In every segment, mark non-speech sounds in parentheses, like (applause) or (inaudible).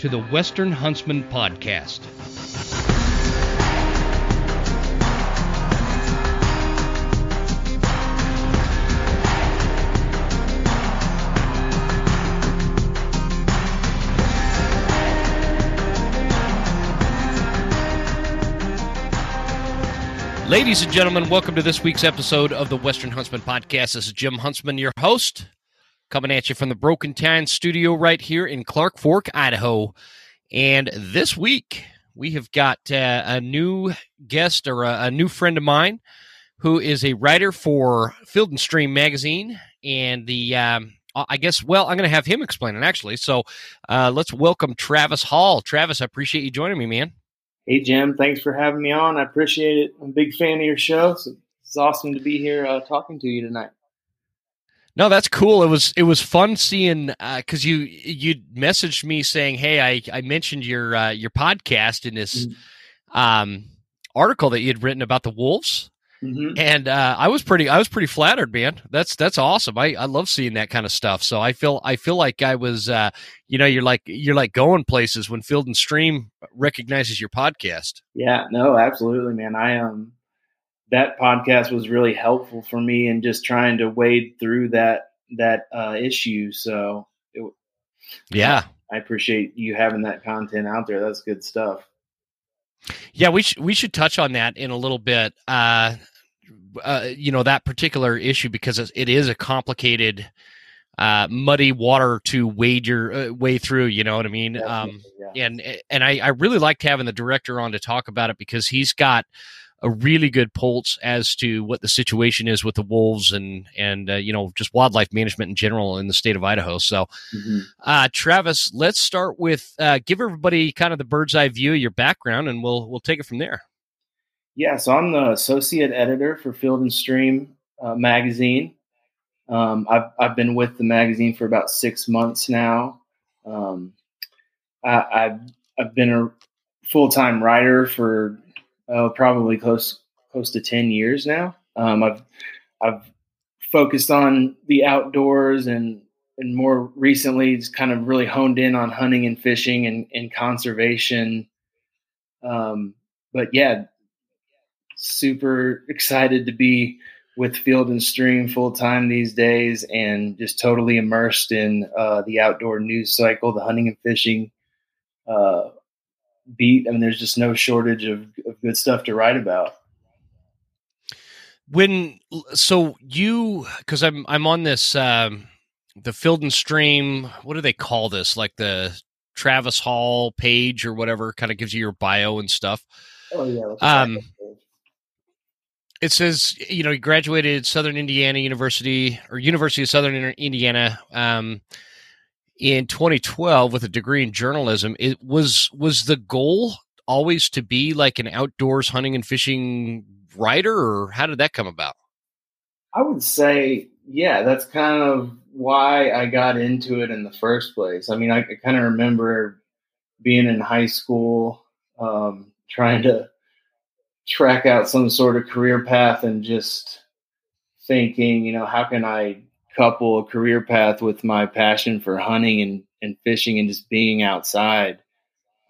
to the Western Huntsman Podcast. Ladies and gentlemen, welcome to this week's episode of the Western Huntsman Podcast. This is Jim Huntsman, your host, coming at you from the Broken Tine studio right here in Clark Fork, Idaho. And this week, we have got uh, a new guest or a, a, new friend of mine who is a writer for Field and Stream magazine. And the, um, I guess, well, I'm going to have him explain it actually. So uh, let's welcome Travis Hall. Travis, I appreciate you joining me, man. Hey, Jim. Thanks for having me on. I appreciate it. I'm a big fan of your show. So it's awesome to be here uh, talking to you tonight. No, that's cool. It was it was fun seeing because uh, you you messaged me saying, "Hey, I I mentioned your uh, your podcast in this mm-hmm. um, article that you had written about the wolves." Mm-hmm. And uh, I was pretty, I was pretty flattered, man. That's that's awesome. I, I love seeing that kind of stuff. So I feel, I feel like I was, uh, you know, you're like you're like going places when Field and Stream recognizes your podcast. Yeah, no, absolutely, man. I um, that podcast was really helpful for me in just trying to wade through that that uh, issue. So, it, yeah, I appreciate you having that content out there. That's good stuff. Yeah, we should we should touch on that in a little bit. Uh, uh, you know that particular issue because it is a complicated, uh, muddy water to wade your uh, way through. You know what I mean? Um, yeah. And and I, I really liked having the director on to talk about it because he's got a really good pulse as to what the situation is with the wolves and and uh, you know just wildlife management in general in the state of Idaho. So, mm-hmm. uh, Travis, let's start with uh, give everybody kind of the bird's eye view of your background, and we'll we'll take it from there. Yeah, so I'm the associate editor for Field and Stream uh, magazine. Um, I've I've been with the magazine for about six months now. Um, I, I've I've been a full time writer for uh, probably close close to ten years now. Um, I've I've focused on the outdoors and and more recently it's kind of really honed in on hunting and fishing and, and conservation. Um, but yeah, super excited to be with Field and Stream full time these days and just totally immersed in uh, the outdoor news cycle, the hunting and fishing uh, beat. I mean, there's just no shortage of, of good stuff to write about. When so you because I'm I'm on this um, the Field and Stream. What do they call this? Like the Travis Hall page or whatever, kind of gives you your bio and stuff. Oh yeah. Um, it says you know he graduated Southern Indiana University or University of Southern Indiana. Um, in 2012 with a degree in journalism it was was the goal always to be like an outdoors hunting and fishing writer or how did that come about? I would say yeah that's kind of why i got into it in the first place. I mean i, I kind of remember being in high school um, trying to track out some sort of career path and just thinking you know how can i couple a career path with my passion for hunting and, and fishing and just being outside.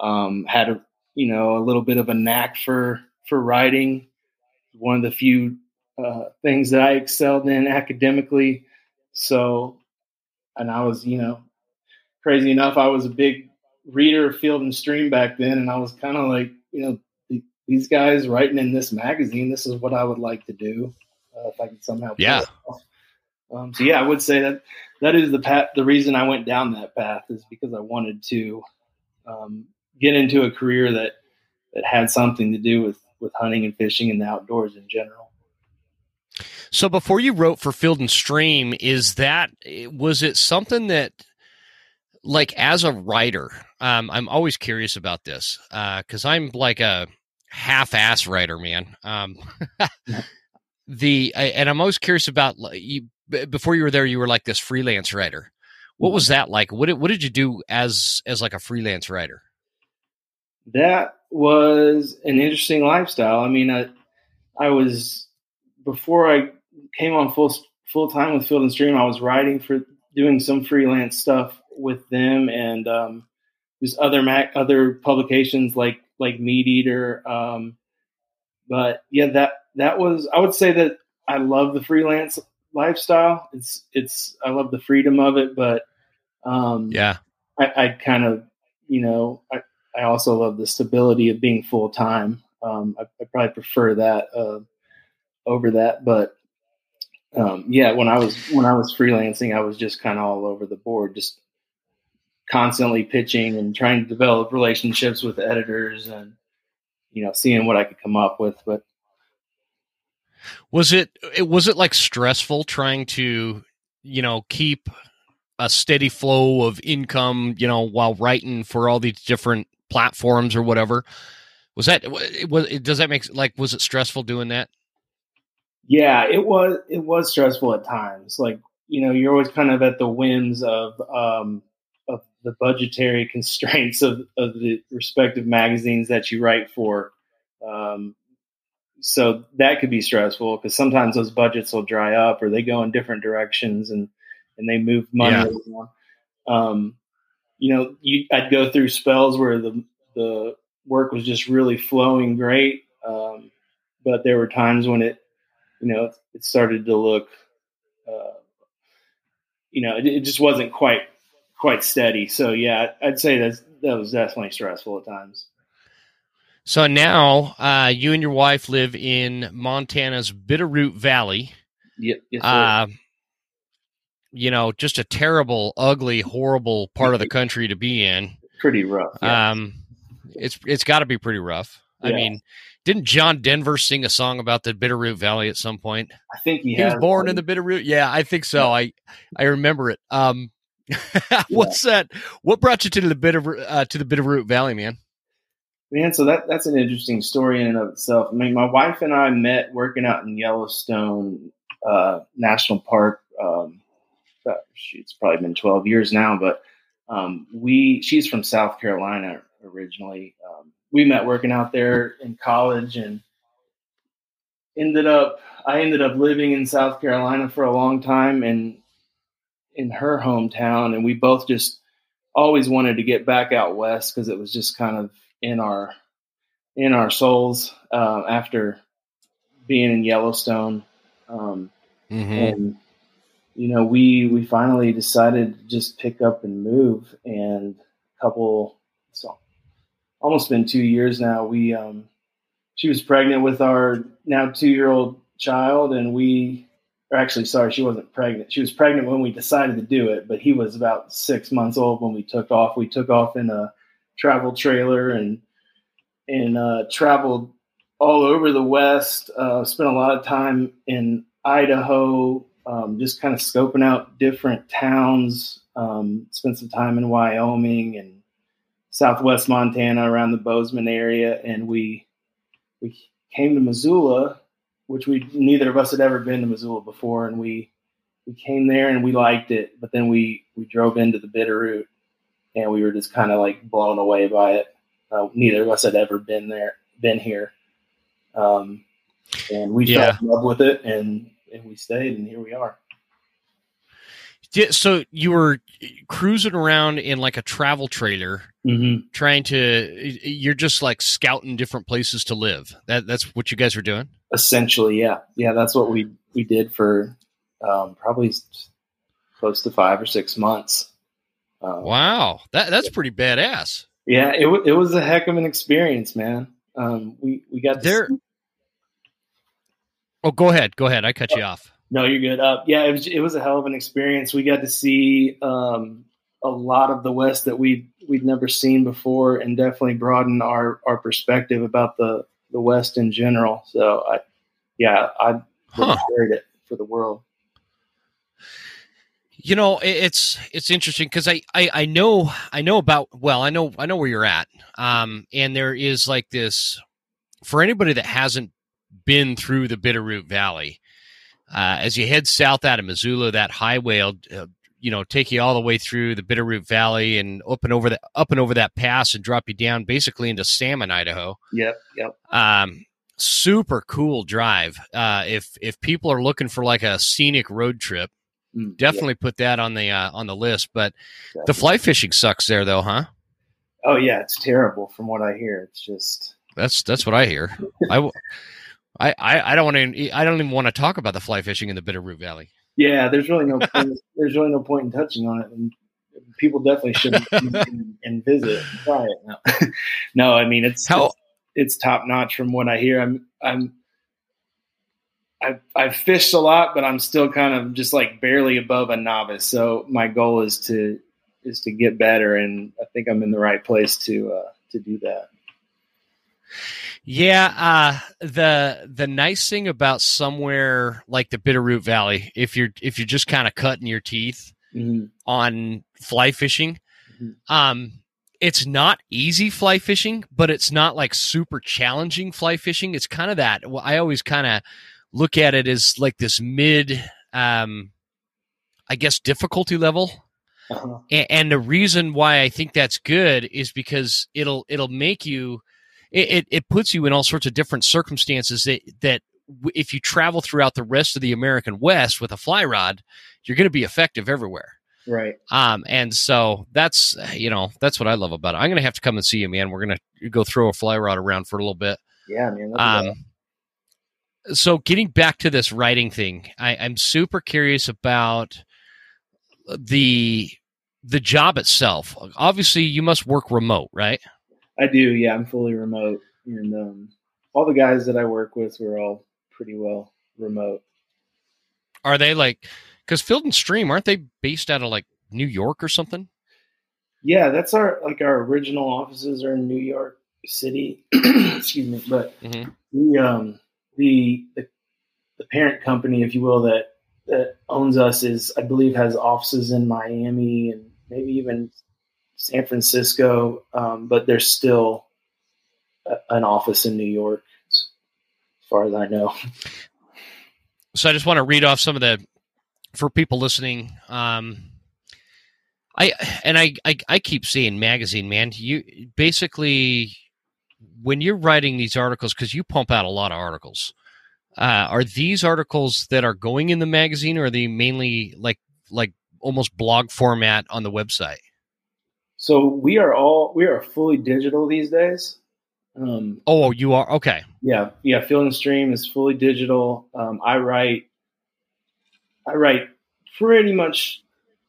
Um, had a you know a little bit of a knack for for writing. One of the few uh, things that I excelled in academically. So, and I was you know crazy enough. I was a big reader of Field and Stream back then, and I was kind of like you know these guys writing in this magazine. This is what I would like to do uh, if I could somehow. Yeah. Um, so yeah, I would say that that is the path. The reason I went down that path is because I wanted to um, get into a career that that had something to do with with hunting and fishing and the outdoors in general. So before you wrote for Field and Stream, is that was it something that like as a writer, um, I'm always curious about this because uh, I'm like a half-ass writer, man. Um, (laughs) the and I'm always curious about you. Before you were there, you were like this freelance writer. What was that like? What did, what did you do as as like a freelance writer? That was an interesting lifestyle. I mean, I I was before I came on full full time with Field and Stream. I was writing for doing some freelance stuff with them and um, there's other Mac, other publications like like Meat Eater. Um, but yeah, that that was I would say that I love the freelance lifestyle. It's it's I love the freedom of it, but um, yeah, I, I kind of you know I, I also love the stability of being full time. Um, I, I, probably prefer that uh, over that, but um, yeah, when I was when I was freelancing, I was just kind of all over the board, just constantly pitching and trying to develop relationships with editors and you know seeing what I could come up with. But was it was it like stressful trying to you know keep a steady flow of income you know while writing for all these different platforms or whatever? Was that was does that make like was it stressful doing that? Yeah, it was. It was stressful at times. Like you know, you're always kind of at the whims of um, of the budgetary (laughs) constraints of, of the respective magazines that you write for. Um, so that could be stressful because sometimes those budgets will dry up or they go in different directions and and they move money yeah. Um, you know, you, I'd go through spells where the the work was just really flowing great, um, but there were times when it you know, it started to look, uh, you know, it, it, just wasn't quite quite steady. So yeah, I'd say that that was definitely stressful at times. So now, uh, you and your wife live in Montana's Bitterroot Valley. Yep. Yes, uh, you know, just a terrible, ugly, horrible part of the country to be in. Pretty rough. Yeah. Um, it's it's got to be pretty rough. Yeah. I mean, didn't John Denver sing a song about the Bitterroot Valley at some point? I think he, he was born in the Bitterroot. Yeah, I think so. I I remember it. Um, (laughs) what's yeah. that? What brought you to the Bitter uh, to the Bitterroot Valley, man? Man, so that that's an interesting story in and of itself. I mean, my wife and I met working out in Yellowstone uh, National Park. Um, it's probably been twelve years now, but um, we she's from South Carolina originally. Um, we met working out there in college and ended up I ended up living in South Carolina for a long time and in her hometown and we both just always wanted to get back out west because it was just kind of in our in our souls uh, after being in Yellowstone um, mm-hmm. and you know we we finally decided to just pick up and move and a couple so almost been two years now. We um, she was pregnant with our now two year old child, and we or actually sorry, she wasn't pregnant. She was pregnant when we decided to do it, but he was about six months old when we took off. We took off in a travel trailer and and uh, traveled all over the West. Uh, spent a lot of time in Idaho, um, just kind of scoping out different towns. Um, spent some time in Wyoming and southwest Montana around the Bozeman area, and we we came to Missoula, which we neither of us had ever been to Missoula before, and we we came there and we liked it, but then we we drove into the Bitterroot, and we were just kind of like blown away by it. Uh, neither of us had ever been there, been here, um, and we yeah. fell in love with it, and and we stayed, and here we are. Yeah, so you were cruising around in like a travel trailer, mm-hmm. trying to. You're just like scouting different places to live. That that's what you guys were doing. Essentially, yeah, yeah. That's what we we did for um, probably close to five or six months. Um, wow, that that's pretty badass. Yeah, it it was a heck of an experience, man. Um, we we got there. See- oh, go ahead, go ahead. I cut you off. No, you're good. Uh, yeah, it was it was a hell of an experience. We got to see um, a lot of the West that we we'd never seen before, and definitely broaden our our perspective about the the West in general. So I, yeah, I huh. it for the world. You know, it's it's interesting because I, I I know I know about well I know I know where you're at, um, and there is like this for anybody that hasn't been through the Bitterroot Valley, uh, as you head south out of Missoula, that highway will uh, you know take you all the way through the Bitterroot Valley and up and over the up and over that pass and drop you down basically into Salmon, Idaho. Yep, yep. Um, super cool drive. Uh, if if people are looking for like a scenic road trip, Mm, definitely put that on the uh, on the list. But yeah, the fly fishing sucks there, though, huh? Oh yeah, it's terrible from what I hear. It's just That's that's what I hear. I, I I don't want to. I don't even want to talk about the fly fishing in the Bitterroot Valley. yeah. There's really no (laughs) point, there's really no point in touching on it, and people definitely should (laughs) and, and visit and try it. No, (laughs) no I mean it's How it's top notch from what I hear. I'm I'm I've I've fished a lot, but I'm still kind of just like barely above a novice. So my goal is to is to get better, and I think I'm in the right place to uh, to do that. Yeah, uh, the the nice thing about somewhere like the Bitterroot Valley, if you're if you're just kind of cutting your teeth Mhm. on fly fishing, Mhm. um, it's not easy fly fishing, but it's not like super challenging fly fishing. It's kind of that. I always kind of look at it as like this mid, um, I guess, difficulty level. Uh-huh. and, and the reason why I think that's good is because it'll it'll make you it, it, it puts you in all sorts of different circumstances that that if you travel throughout the rest of the American West with a fly rod, you're going to be effective everywhere. Right. Um, and so that's you know that's what I love about it. I'm going to have to come and see you, man. We're going to go throw a fly rod around for a little bit. Yeah, man. Um, so getting back to this writing thing, I, I'm super curious about the the job itself. Obviously, you must work remote, right? I do. Yeah, I'm fully remote, and um, all the guys that I work with were all pretty well remote. Are they like because Field and Stream aren't they based out of like New York or something? Yeah, that's our like our original offices are in New York City. (clears throat) Excuse me, but Mhm. the um the, the the parent company, if you will, that that owns us is I believe has offices in Miami and maybe even San Francisco, um, but there's still a, an office in New York, as far as I know. So I just want to read off some of the for people listening. Um, I and I, I I keep seeing magazine, man. You basically when you're writing these articles because you pump out a lot of articles. Uh, are these articles that are going in the magazine, or are they mainly like like almost blog format on the website? So we are all we are fully digital these days. Um, Oh, you are okay. yeah, yeah. Field and Stream is fully digital. Um, I write, I write pretty much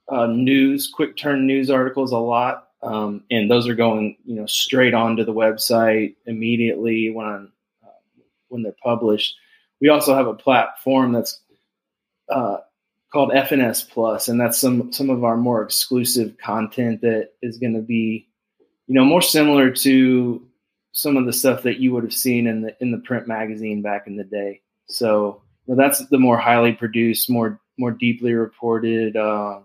uh, news, quick turn news articles a lot, um, and those are going, you know, straight onto the website immediately when uh, when they're published. We also have a platform that's uh, called FNS Plus, and that's some some of our more exclusive content that is going to be, you know, more similar to some of the stuff that you would have seen in the in the print magazine back in the day. So you know, that's the more highly produced, more more deeply reported uh,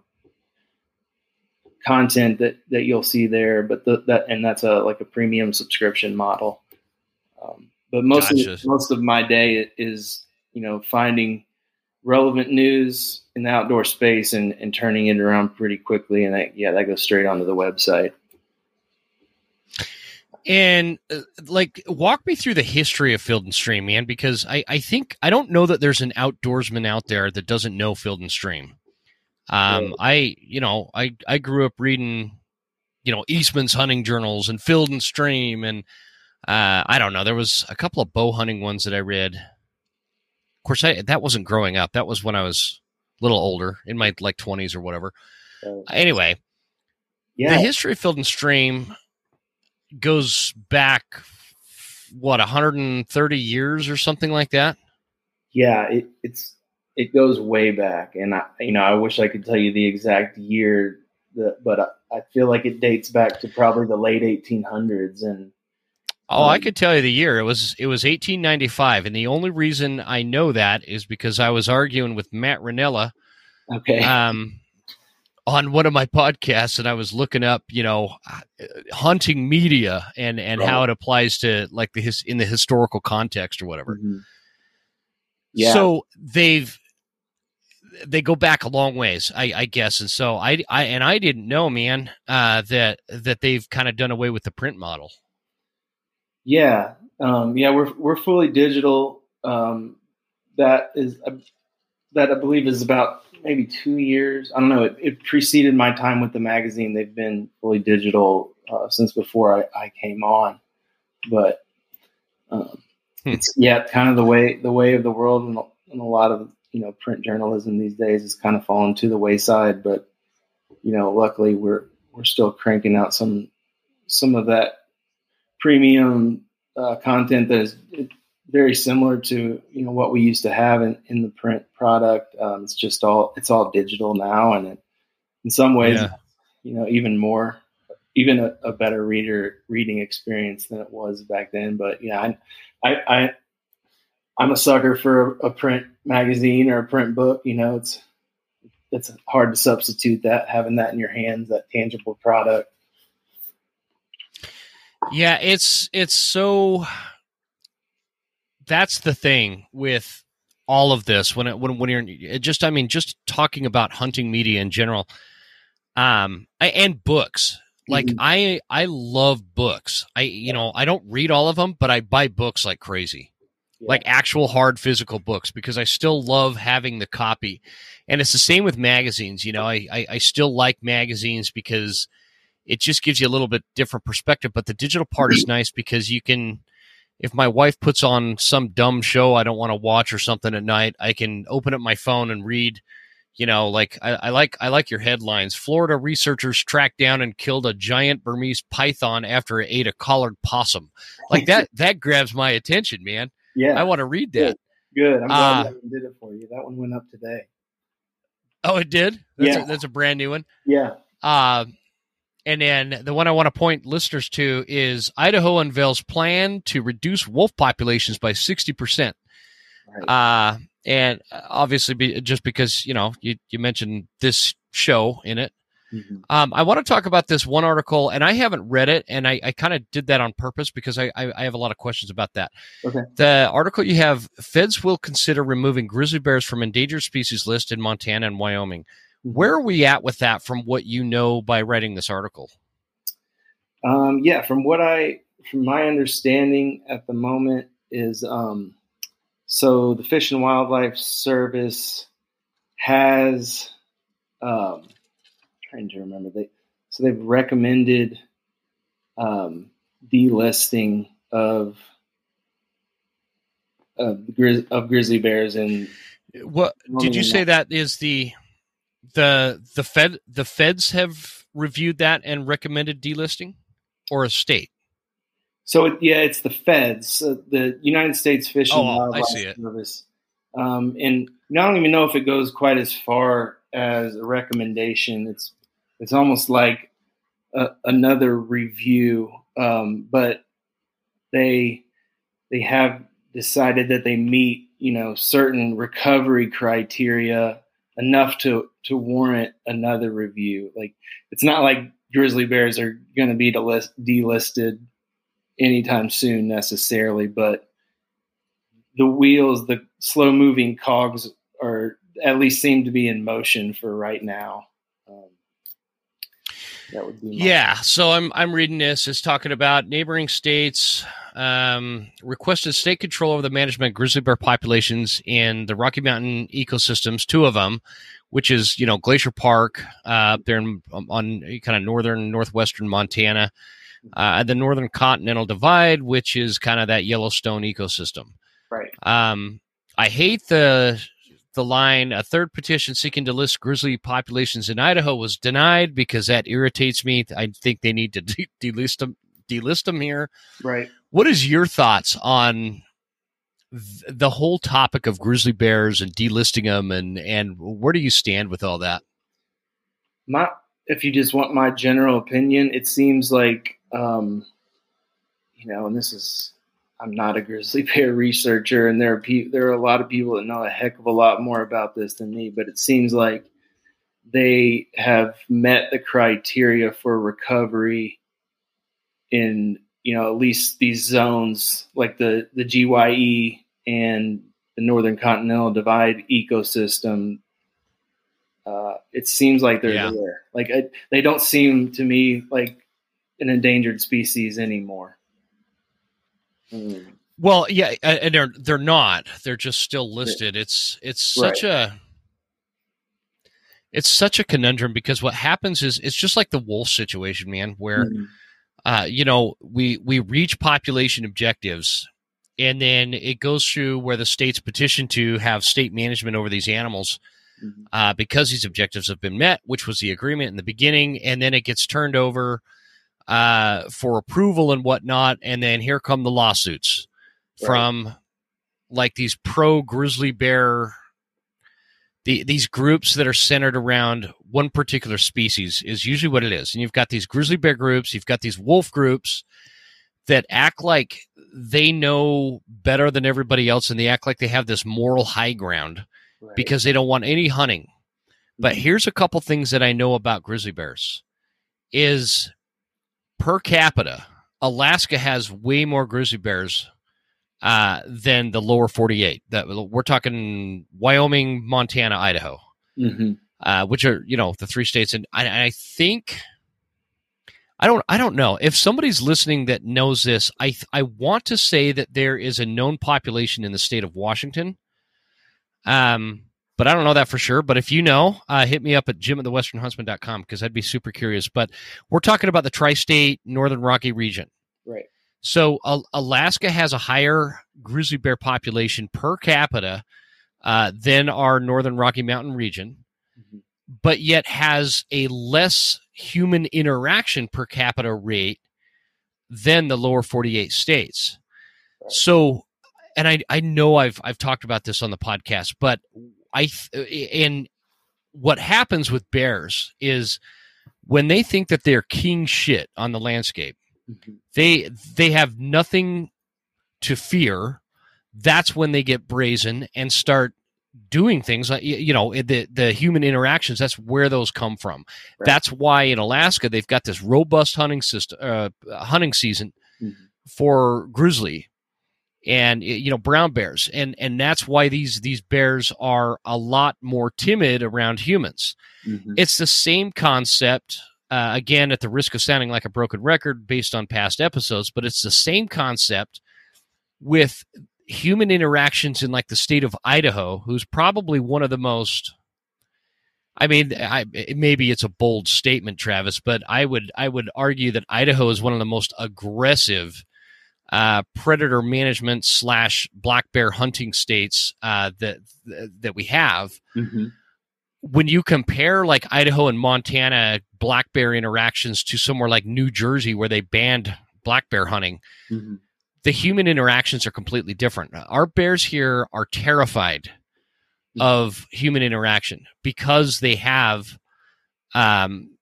content that that you'll see there. But the, that and that's a like a premium subscription model. Um, but most Gotcha. of most of my day is you know finding relevant news in the outdoor space and, and turning it around pretty quickly. And that, yeah, that goes straight onto the website. And uh, like, walk me through the history of Field and Stream, man, because I, I think I don't know that there's an outdoorsman out there that doesn't know Field and Stream. Um, I, you know, I, I grew up reading, you know, Eastman's hunting journals and Field and Stream, and uh, I don't know, there was a couple of bow hunting ones that I read. Of course, I, that wasn't growing up. That was when I was a little older, in my like twenties or whatever. Anyway, yeah, the history of Field and Stream goes back what 130 years or something like that. yeah it, it's it goes way back and i you know i wish i could tell you the exact year that but I, I feel like it dates back to probably the late 1800s and Oh, I Um, could tell you the year. It was it was 1895, and the only reason I know that is because I was arguing with Matt Rinella okay (laughs) um, on one of my podcasts and I was looking up, you know, uh, hunting media and and right. how it applies to like the his in the historical context or whatever. Mm-hmm. Yeah. So they've they go back a long ways, I, I, guess, and so I, I and I didn't know, man, uh, that that they've kind of done away with the print model. Yeah, um, yeah, we're we're fully digital. Um, that is uh, that I believe is about maybe two years. I don't know. It, it, preceded my time with the magazine. They've been fully digital uh, since before I, I, came on, but um, hmm. it's yeah, kind of the way the way of the world, and, and a lot of you know print journalism these days has kind of fallen to the wayside. But you know, luckily we're we're still cranking out some some of that premium uh, content that is very similar to you know what we used to have in, in the print product. Um, it's just all it's all digital now, and it, in some ways, yeah. you know, even more, even a, a, better reader reading experience than it was back then. But yeah, I, I, I I'm a sucker for a, a print magazine or a print book. You know, it's it's hard to substitute that having that in your hands, that tangible product. Yeah, it's it's so that's the thing with all of this when it, when when you're just I mean just talking about hunting media in general um and books like mm-hmm. I I love books I you know I don't read all of them but I buy books like crazy yeah. like actual hard physical books because I still love having the copy and it's the same with magazines you know I I, I still like magazines because it just gives you a little bit different perspective but the digital part is mm-hmm. nice because you can if my wife puts on some dumb show I don't want to watch or something at night, I can open up my phone and read. You know, like I, I like I like your headlines. Florida researchers tracked down and killed a giant Burmese python after it ate a collared possum. Like that (laughs) that grabs my attention, man. Yeah, I want to read that. Good. Good. I'm glad uh, that one did it for you. That one went up today. Oh, it did. That's yeah, a, that's a brand new one. Yeah. Uh, and then the one I want to point listeners to is Idaho unveils plan to reduce wolf populations by 60%. Right. Uh, and obviously, be, just because, you know, you, you mentioned this show in it. Mm-hmm. Um, I want to talk about this one article, and I haven't read it, and I, I kind of did that on purpose because I, I, I, have a lot of questions about that. Okay. The article you have Feds will consider removing grizzly bears from endangered species list in Montana and Wyoming. Where are we at with that from what you know by writing this article? Um, yeah, from what I, from my understanding at the moment is, um, so the Fish and Wildlife Service has, um, trying to remember they, so they've recommended um, delisting of of, grizz- of grizzly bears and what did you say that is the the the Fed the feds have reviewed that and recommended delisting, or a state. So it, yeah, it's the feds, uh, the United States Fish and oh, Wildlife Service, um, and I don't even know if it goes quite as far as a recommendation. It's it's almost like a, another review, um, but they they have decided that they meet you know certain recovery criteria enough to to warrant another review. Like it's not like grizzly bears are going to be delist, delisted anytime soon necessarily, but the wheels, the slow moving cogs, are at least seem to be in motion for right now. That would be yeah. So I'm I'm reading this. It's talking about neighboring states um, requested state control over the management of grizzly bear populations in the Rocky Mountain ecosystems, two of them, which is you know Glacier Park uh, there in, um, on kind of northern northwestern Montana, uh, the Northern Continental Divide, which is kind of that Yellowstone ecosystem. Right. Um, I hate the the line a third petition seeking to list grizzly populations in Idaho was denied because that irritates me. I think they need to de- delist them delist them here. Right. What is your thoughts on th- the whole topic of grizzly bears and delisting them, and and where do you stand with all that? My, if you just want my general opinion, it seems like, um, you know, and this is, I'm not a grizzly (laughs) bear researcher, and there are pe- there are a lot of people that know a heck of a lot more about this than me, but it seems like they have met the criteria for recovery in you know at least these zones like the the GYE and the Northern Continental Divide ecosystem. Uh, it seems like they're Yeah. there. Like I, they don't seem to me like an endangered species anymore. Mm. Well, yeah, and they're they're not. They're just still listed. It's it's such a it's such a conundrum because what happens is it's just like the wolf situation, man, where Mhm. uh, you know we we reach population objectives, and then it goes through where the states petition to have state management over these animals Mhm. uh, because these objectives have been met, which was the agreement in the beginning, and then it gets turned over uh, for approval and whatnot, and then here come the lawsuits Right. from like these pro grizzly bear the, these groups that are centered around one particular species is usually what it is and you've got these grizzly bear groups you've got these wolf groups that act like they know better than everybody else and they act like they have this moral high ground Right. because they don't want any hunting. But Mhm. here's a couple things that I know about grizzly bears is per capita, Alaska has way more grizzly bears uh, than the lower 48. That we're talking Wyoming, Montana, Idaho, Mhm. uh, which are you know the three states, and I, I think I don't I don't know if somebody's listening that knows this. I I want to say that there is a known population in the state of Washington. Um, but I don't know that for sure. But if you know, uh, hit me up at jim at thewesternhuntsman.com because I'd be super curious. But we're talking about the tri state Northern Rocky region. Right. So Al- Alaska has a higher grizzly bear population per capita uh, than our Northern Rocky Mountain region, Mhm. but yet has a less human interaction per capita rate than the lower 48 states. Right. So, and I, I know I've, I've talked about this on the podcast, but I, th- and what happens with bears is when they think that they're king shit on the landscape, Mhm. they they have nothing to fear that's when they get brazen and start doing things like you know the the human interactions that's where those come from Right. that's why in alaska they've got this robust hunting system uh, hunting season Mhm. for grizzly and you know brown bears and and that's why these these bears are a lot more timid around humans Mhm. it's the same concept. Uh, again, at the risk of sounding like a broken record based on past episodes, but it's the same concept with human interactions in like the state of Idaho, who's probably one of the most. I mean, I, maybe it's a bold statement, Travis, but I would I would argue that Idaho is one of the most aggressive uh, predator management slash black bear hunting states uh, that that we have Mhm. when you compare like Idaho and Montana black bear interactions to somewhere like New Jersey where they banned black bear hunting, Mhm. the human interactions are completely different. Our bears here are terrified of human interaction because they have um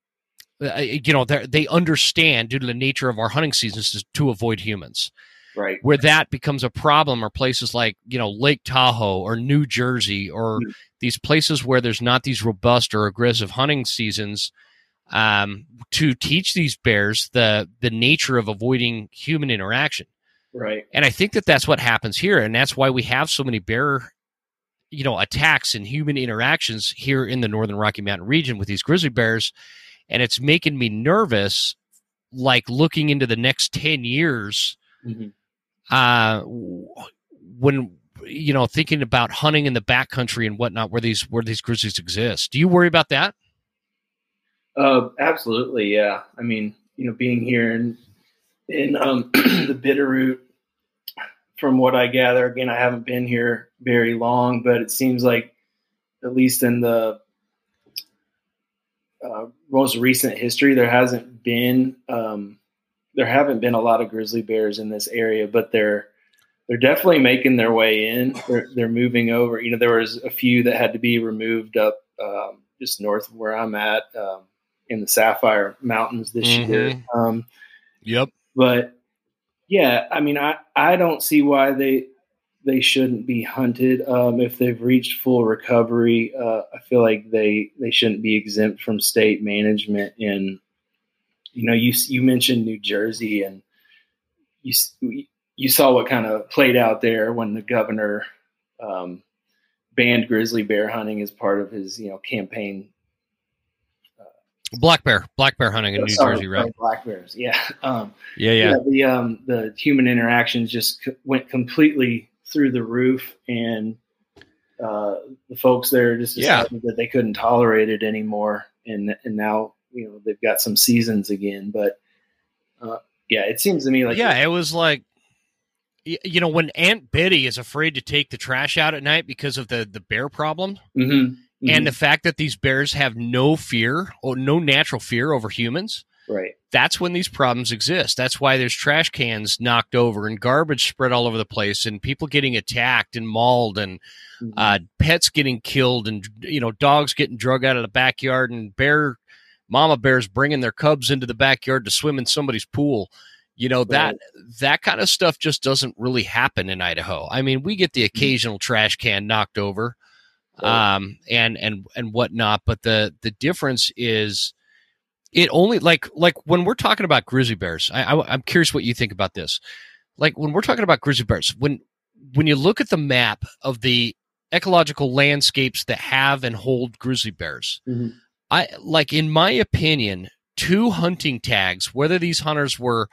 you know they they understand due to the nature of our hunting seasons to, to avoid humans Right. where that becomes a problem are places like you know Lake Tahoe or New Jersey or Mm. these places where there's not these robust or aggressive hunting seasons um, to teach these bears the the nature of avoiding human interaction. Right. And I think that that's what happens here, and that's why we have so many bear, you know, attacks and human interactions here in the northern Rocky Mountain region with these grizzly bears, and it's making me nervous. Like looking into the next ten years, Mhm. uh, when you know thinking about hunting in the backcountry and whatnot, where these where these grizzlies exist. Do you worry about that? Uh, absolutely, yeah. I mean, you know, being here in in um, (clears throat) the Bitterroot, from what I gather, again, I haven't been here very long, but it seems like, at least in the uh, most recent history, there hasn't been um, there haven't been a lot of grizzly bears in this area, but they're they're definitely making their way in. They're they're moving over. You know, there was a few that had to be removed up um, just north of where I'm at um, in the Sapphire Mountains this year. Um, Yep. but yeah, I mean, I I don't see why they they shouldn't be hunted um, if they've reached full recovery. Uh, I feel like they they shouldn't be exempt from state management. And you know, you you mentioned New Jersey, and you you saw what kind of played out there when the governor um, banned grizzly bear hunting as part of his you know campaign. Black bear, black bear hunting in Oh, New sorry, Jersey, right? Black bears, yeah. Um, Yeah, yeah, yeah, the um, the human interactions just c- went completely through the roof, and uh, the folks there just Yeah. that they couldn't tolerate it anymore, and and now you know they've got some seasons again. But uh, yeah, it seems to me like yeah. It was like, you know, when Aunt Betty is afraid to take the trash out at night because of the the bear problem, Mhm, mhm, and the fact that these bears have no fear or no natural fear over humans. Right, that's when these problems exist. That's why there's trash cans knocked over and garbage spread all over the place and people getting attacked and mauled and Mhm. uh, pets getting killed and you know dogs getting drug out of the backyard and bear mama bears bringing their cubs into the backyard to swim in somebody's pool. You know that that kind of stuff just doesn't really happen in Idaho. I mean, we get the occasional trash can knocked over, Right. um, and and and whatnot. But the the difference is, it only like like when we're talking about grizzly bears. I, I I'm curious what you think about this. Like when we're talking about grizzly bears, when when you look at the map of the ecological landscapes that have and hold grizzly bears, Mhm. I like in my opinion, two hunting tags, whether these hunters were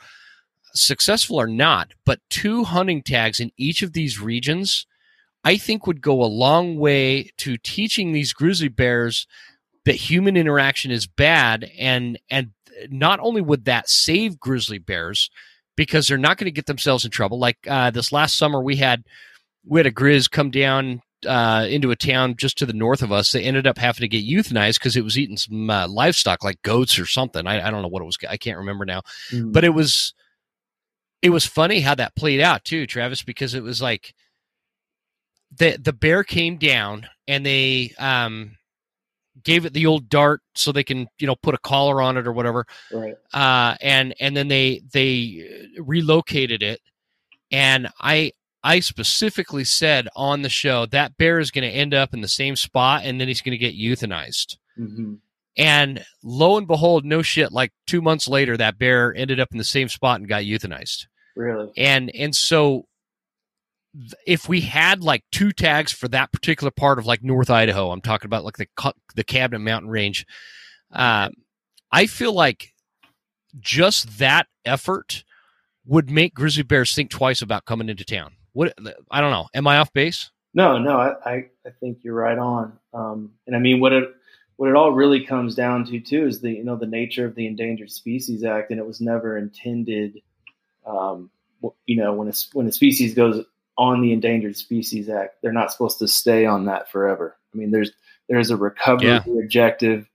successful or not, but two hunting tags in each of these regions, I think would go a long way to teaching these grizzly bears that human interaction is bad and and not only would that save grizzly bears because they're not going to get themselves in trouble. Like uh, this last summer we had we had a grizz come down uh, into a town just to the north of us. They ended up having to get euthanized because it was eating some uh, livestock like goats or something. I, I don't know what it was i can't remember now. Mhm. but it was it was funny how that played out too travis because it was like the the bear came down and they um gave it the old dart so they can you know put a collar on it or whatever. Right, uh and and then they they relocated it. And i i specifically said on the show that bear is going to end up in the same spot and then he's going to get euthanized. Mhm. and lo and behold no shit like 2 months later that bear ended up in the same spot and got euthanized. Really, and and so if we had like two tags for that particular part of like North Idaho, I'm talking about like the the Cabinet Mountain Range. Um, I feel like just that effort would make grizzly bears think twice about coming into town. What I don't know. Am I off base? No, no, I, I, think you're right on. Um, and I mean, what it what it all really comes down to too is the you know the nature of the Endangered Species Act, and it was never intended. Um, you know, when a when a species goes on the Endangered Species Act, they're not supposed to stay on that forever. I mean, there's there's a recovery Yeah. objective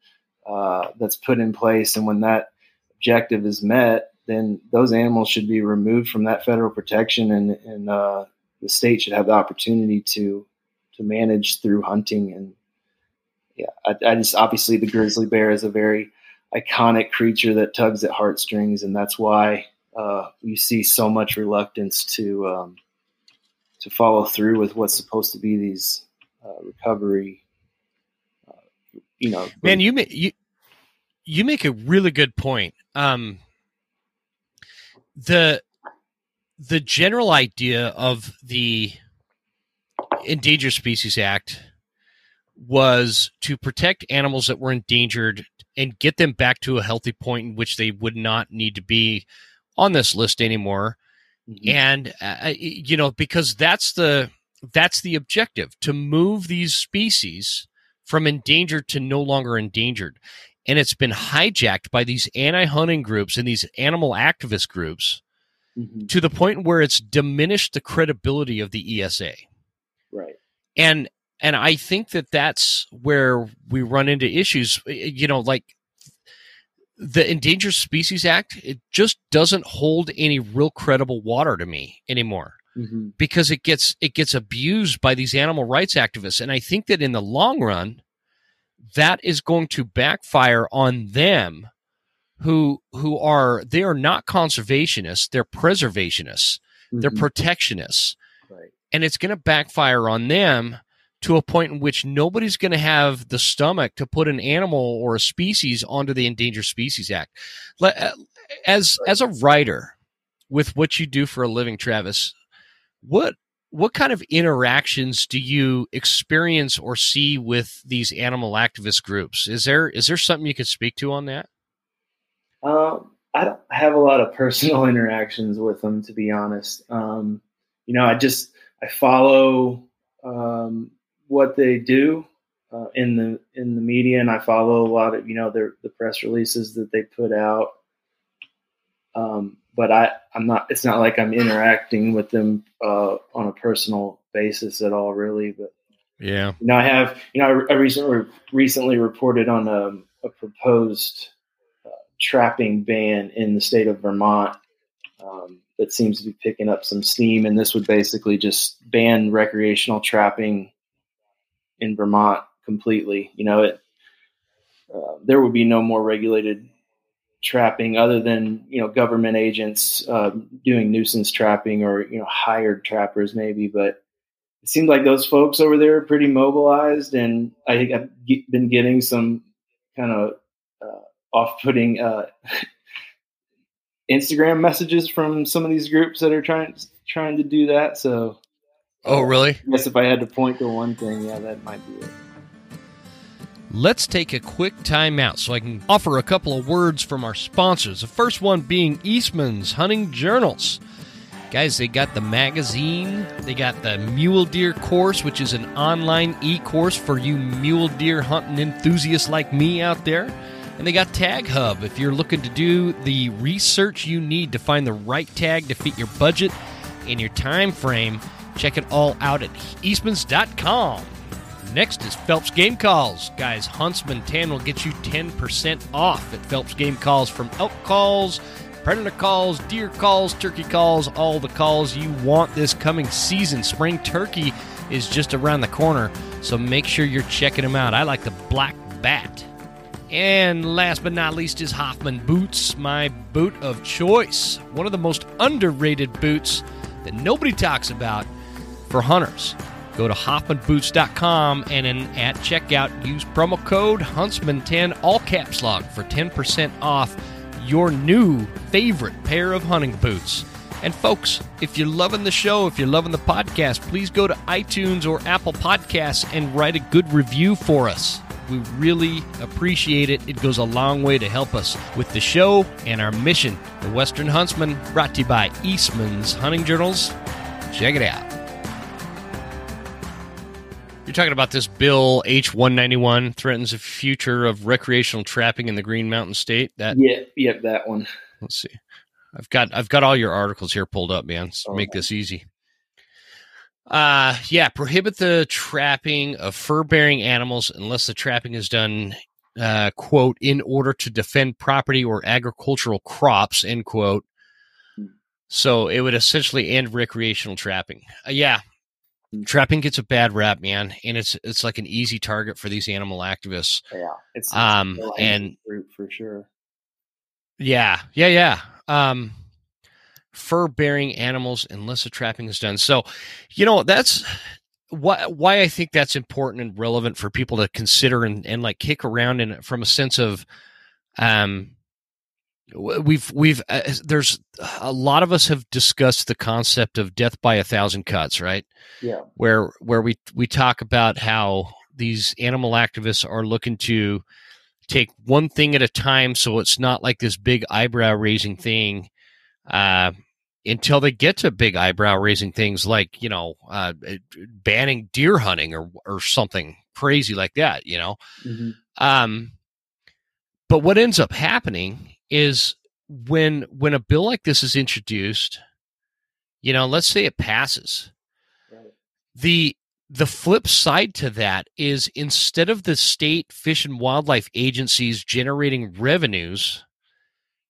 uh, that's put in place, and when that objective is met, then those animals should be removed from that federal protection, and and uh, the state should have the opportunity to to manage through hunting and yeah I, I just obviously the grizzly bear is a very iconic creature that tugs at heartstrings and that's why uh, you see so much reluctance to um, to follow through with what's supposed to be these uh, recovery uh, you know Man, you make you you make a really good point. Um, the the general idea of the Endangered Species Act was to protect animals that were endangered and get them back to a healthy point in which they would not need to be on this list anymore Mhm. and uh, you know because that's the that's the objective to move these species from endangered to no longer endangered and it's been hijacked by these anti-hunting groups and these animal activist groups Mhm. to the point where it's diminished the credibility of the ESA right and and I think that that's where we run into issues. You know, like the Endangered Species Act, it just doesn't hold any real credible water to me anymore Mhm. because it gets it gets abused by these animal rights activists, and I think that in the long run, that is going to backfire on them, who who are they are not conservationists, they're preservationists, they're Mhm. protectionists right and it's going to backfire on them to a point in which nobody's going to have the stomach to put an animal or a species onto the Endangered Species Act. Uh, as as a writer, with what you do for a living, Travis, what what kind of interactions do you experience or see with these animal activist groups? Is there is there something you could speak to on that? Um, I don't have a lot of (laughs) personal interactions with them, to be honest. Um, you know, I just I follow um, what they do uh, in the in the media, and I follow a lot of you know their the press releases that they put out. Um, but I I'm not. It's not like I'm interacting with them uh, on a personal basis at all, really. But yeah, you know, I have you know I, I recently recently reported on a, a proposed uh, trapping ban in the state of Vermont. Um, that seems to be picking up some steam, and this would basically just ban recreational trapping in Vermont completely. You know, it uh, there would be no more regulated trapping other than you know government agents uh, doing nuisance trapping or you know hired trappers maybe but it seems like those folks over there are pretty mobilized and i think i've been getting some kind of uh, off-putting uh, (laughs) instagram messages from some of these groups that are trying trying to do that so oh really i guess if i had to point to one thing yeah that might be it Let's take a quick timeout so I can offer a couple of words from our sponsors. The first one being Eastman's Hunting Journals. Guys, they got the magazine, they got the Mule Deer course, which is an online e course for you mule deer hunting enthusiasts like me out there. And they got Tag Hub if you're looking to do the research you need to find the right tag to fit your budget and your time frame. Check it all out at eastmans.com. Next is Phelps Game Calls. Guys, Huntsman 10 will get you 10% off at Phelps Game Calls from elk calls, predator calls, deer calls, turkey calls, all the calls you want this coming season. Spring turkey is just around the corner, so make sure you're checking them out. I like the Black Bat. And last but not least is Hoffman Boots, my boot of choice. One of the most underrated boots that nobody talks about for hunters. Go to HoffmanBoots.com and in, at checkout use promo code Huntsman10 all caps lock for 10% off your new favorite pair of hunting boots. And folks, if you're loving the show, if you're loving the podcast, please go to iTunes or Apple Podcasts and write a good review for us. We really appreciate it. It goes a long way to help us with the show and our mission. The Western Huntsman, brought to you by Eastman's Hunting Journals. Check it out. You're talking about this bill H191 threatens the future of recreational trapping in the Green Mountain State. That yeah, yeah, that one. Let's see. I've got I've got all your articles here pulled up, man. So make this easy. Uh yeah, prohibit the trapping of fur-bearing animals unless the trapping is done uh quote in order to defend property or agricultural crops end quote. Hmm. So it would essentially end recreational trapping. Uh, yeah, trapping gets a bad rap, man, and it's it's like an easy target for these animal activists. Yeah, it's, um and for sure. Yeah, yeah, yeah. Um, fur bearing animals unless the trapping is done. So, you know, that's why why I think that's important and relevant for people to consider and, and like kick around and from a sense of um we've we've uh, there's a lot of us have discussed the concept of death by a thousand cuts right? Yeah. Where where we we talk about how these animal activists are looking to take one thing at a time so it's not like this big eyebrow raising thing uh, until they get to big eyebrow raising things like you know uh, banning deer hunting or or something crazy like that you know? Mm-hmm. um but what ends up happening is when when a bill like this is introduced, you know, let's say it passes. Right. The the flip side to that is instead of the state fish and wildlife agencies generating revenues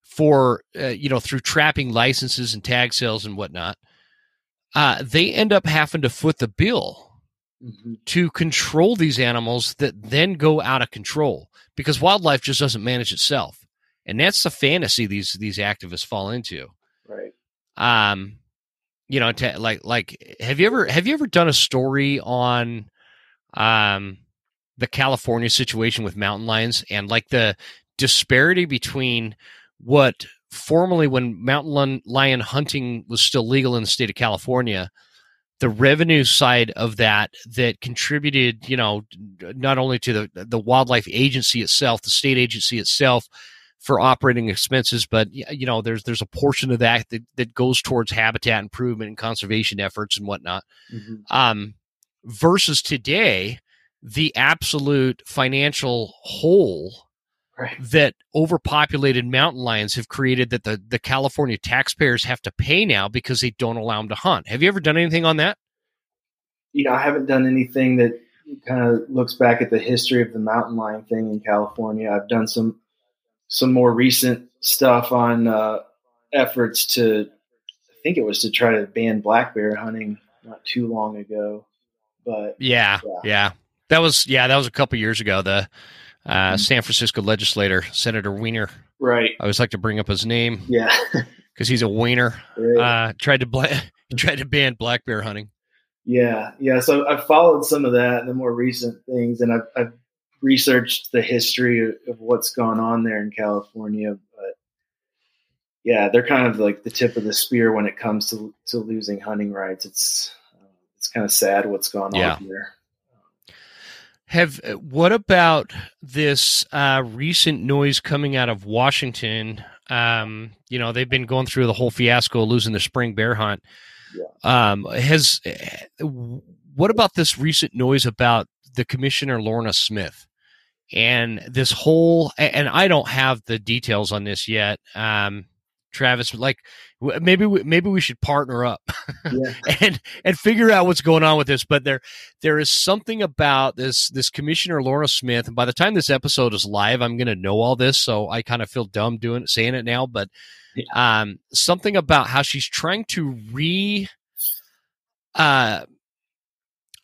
for uh, you know through trapping licenses and tag sales and whatnot, uh, they end up having to foot the bill mm-hmm. to control these animals that then go out of control because wildlife just doesn't manage itself and that's the fantasy these these activists fall into. Right. Um, you know, to, like like have you ever have you ever done a story on um the California situation with mountain lions and like the disparity between what formerly when mountain lion hunting was still legal in the state of California the revenue side of that that contributed you know not only to the the wildlife agency itself the state agency itself for operating expenses but you know there's there's a portion of that that, that goes towards habitat improvement and conservation efforts and whatnot mm-hmm. um, versus today the absolute financial hole right. that overpopulated mountain lions have created that the, the California taxpayers have to pay now because they don't allow them to hunt. Have you ever done anything on that? You know, I haven't done anything that kind of looks back at the history of the mountain lion thing in California. I've done some some more recent stuff on uh, efforts to, I think it was to try to ban black bear hunting not too long ago. But yeah, yeah, yeah. that was yeah, that was a couple years ago. The uh, mm-hmm. San Francisco legislator, Senator Wiener. Right. I always like to bring up his name. Yeah. (laughs) Because he's a wiener. Right. Uh, tried to bla- (laughs) tried to ban black bear hunting. Yeah, yeah. So I've followed some of that and the more recent things, and I've, I've researched the history of, what's gone on there in California. But yeah, they're kind of like the tip of the spear when it comes to to losing hunting rights. It's uh, it's kind of sad what's gone yeah. on here. Have uh, what about this uh, recent noise coming out of Washington? Um, you know, they've been going through the whole fiasco of losing the spring bear hunt. Yeah. Um, has uh, what about this recent noise about the commissioner Lorna Smith and this whole? And I don't have the details on this yet. Um, Travis, like maybe we, maybe we should partner up yeah. (laughs) and and figure out what's going on with this. But there there is something about this this Commissioner Laura Smith, and by the time this episode is live, I'm going to know all this, so I kind of feel dumb doing it, saying it now. But yeah. um, something about how she's trying to re uh,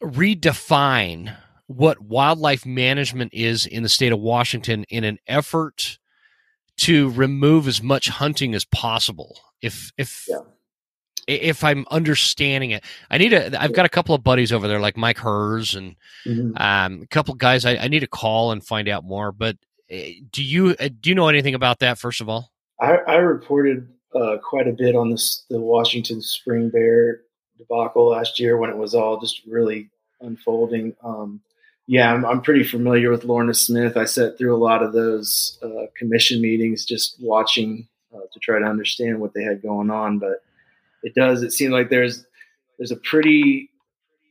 redefine what wildlife management is in the state of Washington in an effort to remove as much hunting as possible. If if yeah. if I'm understanding it, I need a. I've got a couple of buddies over there, like Mike Hers and mm-hmm. um, a couple of guys. I, I, need to call and find out more. But eh, do you uh, do you know anything about that? First of all, I, I reported uh, quite a bit on this the Washington spring bear debacle last year when it was all just really unfolding. Um, yeah, I'm, I'm, pretty familiar with Lorna Smith. I sat through a lot of those uh, commission meetings, just watching uh, to try to understand what they had going on. But it does. It seems like there's there's a pretty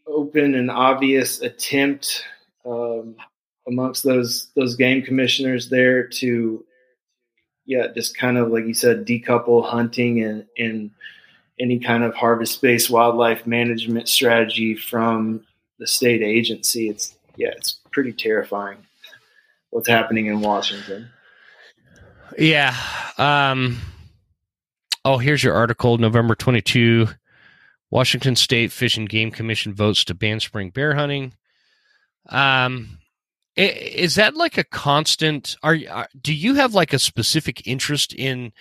open and obvious attempt um, amongst those those game commissioners there to, yeah, just kind of like you said, decouple hunting and and any kind of harvest based wildlife management strategy from the state agency. It's yeah, it's pretty terrifying what's happening in Washington. Yeah. Um, oh, here's your article, November 22. Washington State Fish and Game Commission votes to ban spring bear hunting. Um, is that like a constant? Are, are do you have like a specific interest in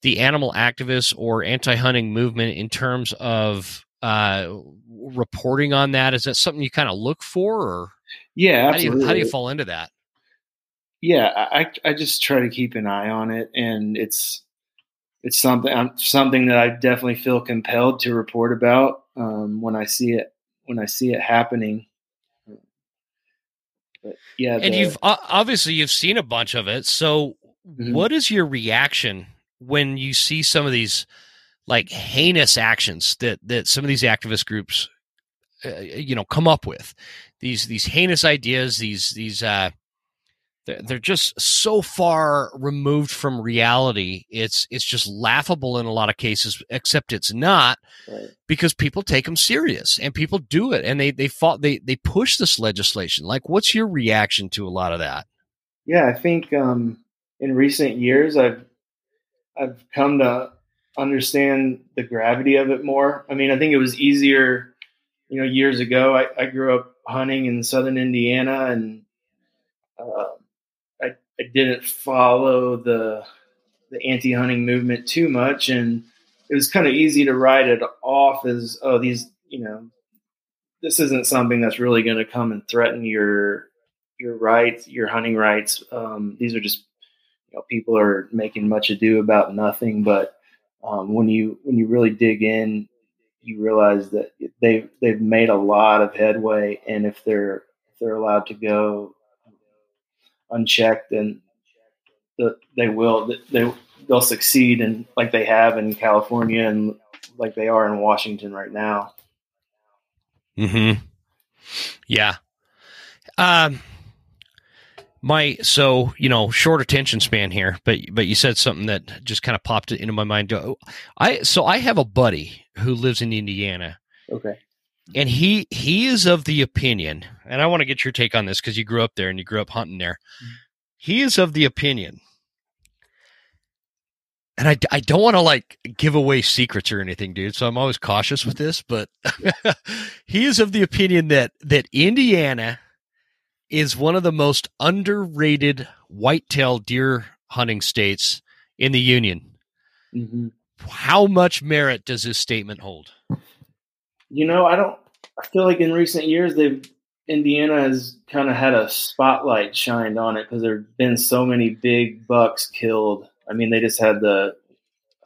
the animal activists or anti-hunting movement in terms of uh, reporting on that? Is that something you kind of look for, or yeah, how do, you, how do you fall into that? Yeah, I I just try to keep an eye on it, and it's it's something something that I definitely feel compelled to report about um, when I see it when I see it happening. But yeah, and the, you've obviously you've seen a bunch of it. So, mm-hmm. what is your reaction when you see some of these like heinous actions that that some of these activist groups, uh, you know, come up with? These these heinous ideas, these these uh, they're, they're just so far removed from reality. It's it's just laughable in a lot of cases, except it's not right. because people take them serious and people do it and they they fought they they push this legislation. Like, what's your reaction to a lot of that? Yeah, I think um, in recent years I've I've come to understand the gravity of it more. I mean, I think it was easier, you know, years ago. I, I grew up hunting in southern Indiana, and uh, I, I didn't follow the the anti-hunting movement too much. And it was kind of easy to write it off as oh these you know this isn't something that's really going to come and threaten your your rights your hunting rights um, these are just you know people are making much ado about nothing but um, when you when you really dig in you realize that they've they've made a lot of headway and if they're if they're allowed to go unchecked then the, they will they they'll succeed and like they have in California and like they are in Washington right now. Hmm. Yeah. Um. My so you know short attention span here, but but you said something that just kind of popped into my mind. I so I have a buddy who lives in Indiana. Okay. And he he is of the opinion, and I want to get your take on this because you grew up there and you grew up hunting there. Mm-hmm. He is of the opinion and I, I don't want to like give away secrets or anything, dude. So I'm always cautious with this, but (laughs) he is of the opinion that that Indiana is one of the most underrated whitetail deer hunting states in the union. Mm-hmm. How much merit does this statement hold? You know, I don't. I feel like in recent years they've Indiana has kind of had a spotlight shined on it because there've been so many big bucks killed I mean, they just had the,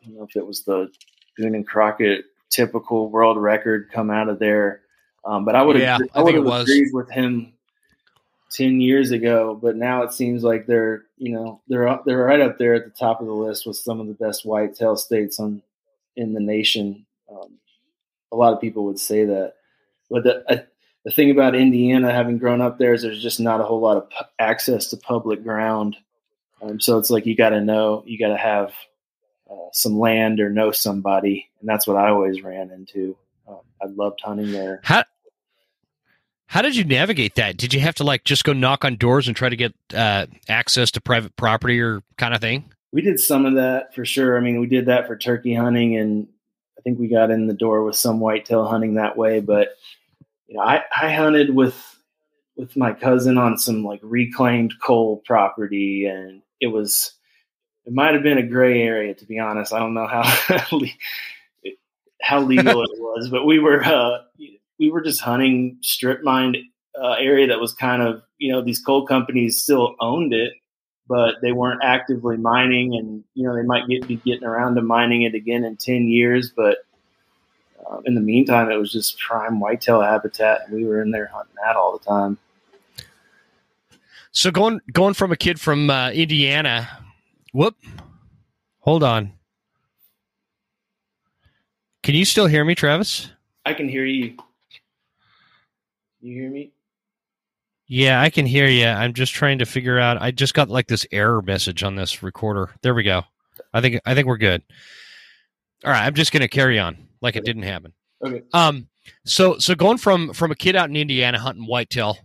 I don't know if it was the Boone and Crockett typical world record come out of there. Um, but I would have, I, I would have agreed with him 10 years ago, but now it seems like they're, you know, they're, they're right up there at the top of the list with some of the best whitetail states on, in the nation. Um, a lot of people would say that, but the, I, the thing about Indiana, having grown up there, is there's just not a whole lot of access to public ground. Um, so it's like you got to know, you got to have uh, some land or know somebody, and that's what I always ran into. Um, I loved hunting there. How how did you navigate that? Did you have to like just go knock on doors and try to get uh, access to private property or kind of thing? We did some of that for sure. I mean, we did that for turkey hunting, and I think we got in the door with some whitetail hunting that way. But you know, I, I hunted with with my cousin on some like reclaimed coal property, and it was it might have been a gray area to be honest. I don't know how (laughs) how legal (laughs) it was, but we were uh, we were just hunting strip mine uh, area that was kind of you know these coal companies still owned it, but they weren't actively mining, and you know they might get be getting around to mining it again in ten years, but. Uh, in the meantime, it was just prime whitetail habitat, and we were in there hunting that all the time. So going going from a kid from uh, Indiana, whoop, hold on. Can you still hear me, Travis? I can hear you. You hear me? Yeah, I can hear you. I'm just trying to figure out. I just got like this error message on this recorder. There we go. I think I think we're good. All right, I'm just going to carry on like it didn't happen. Okay. Um. So so going from from a kid out in Indiana hunting whitetail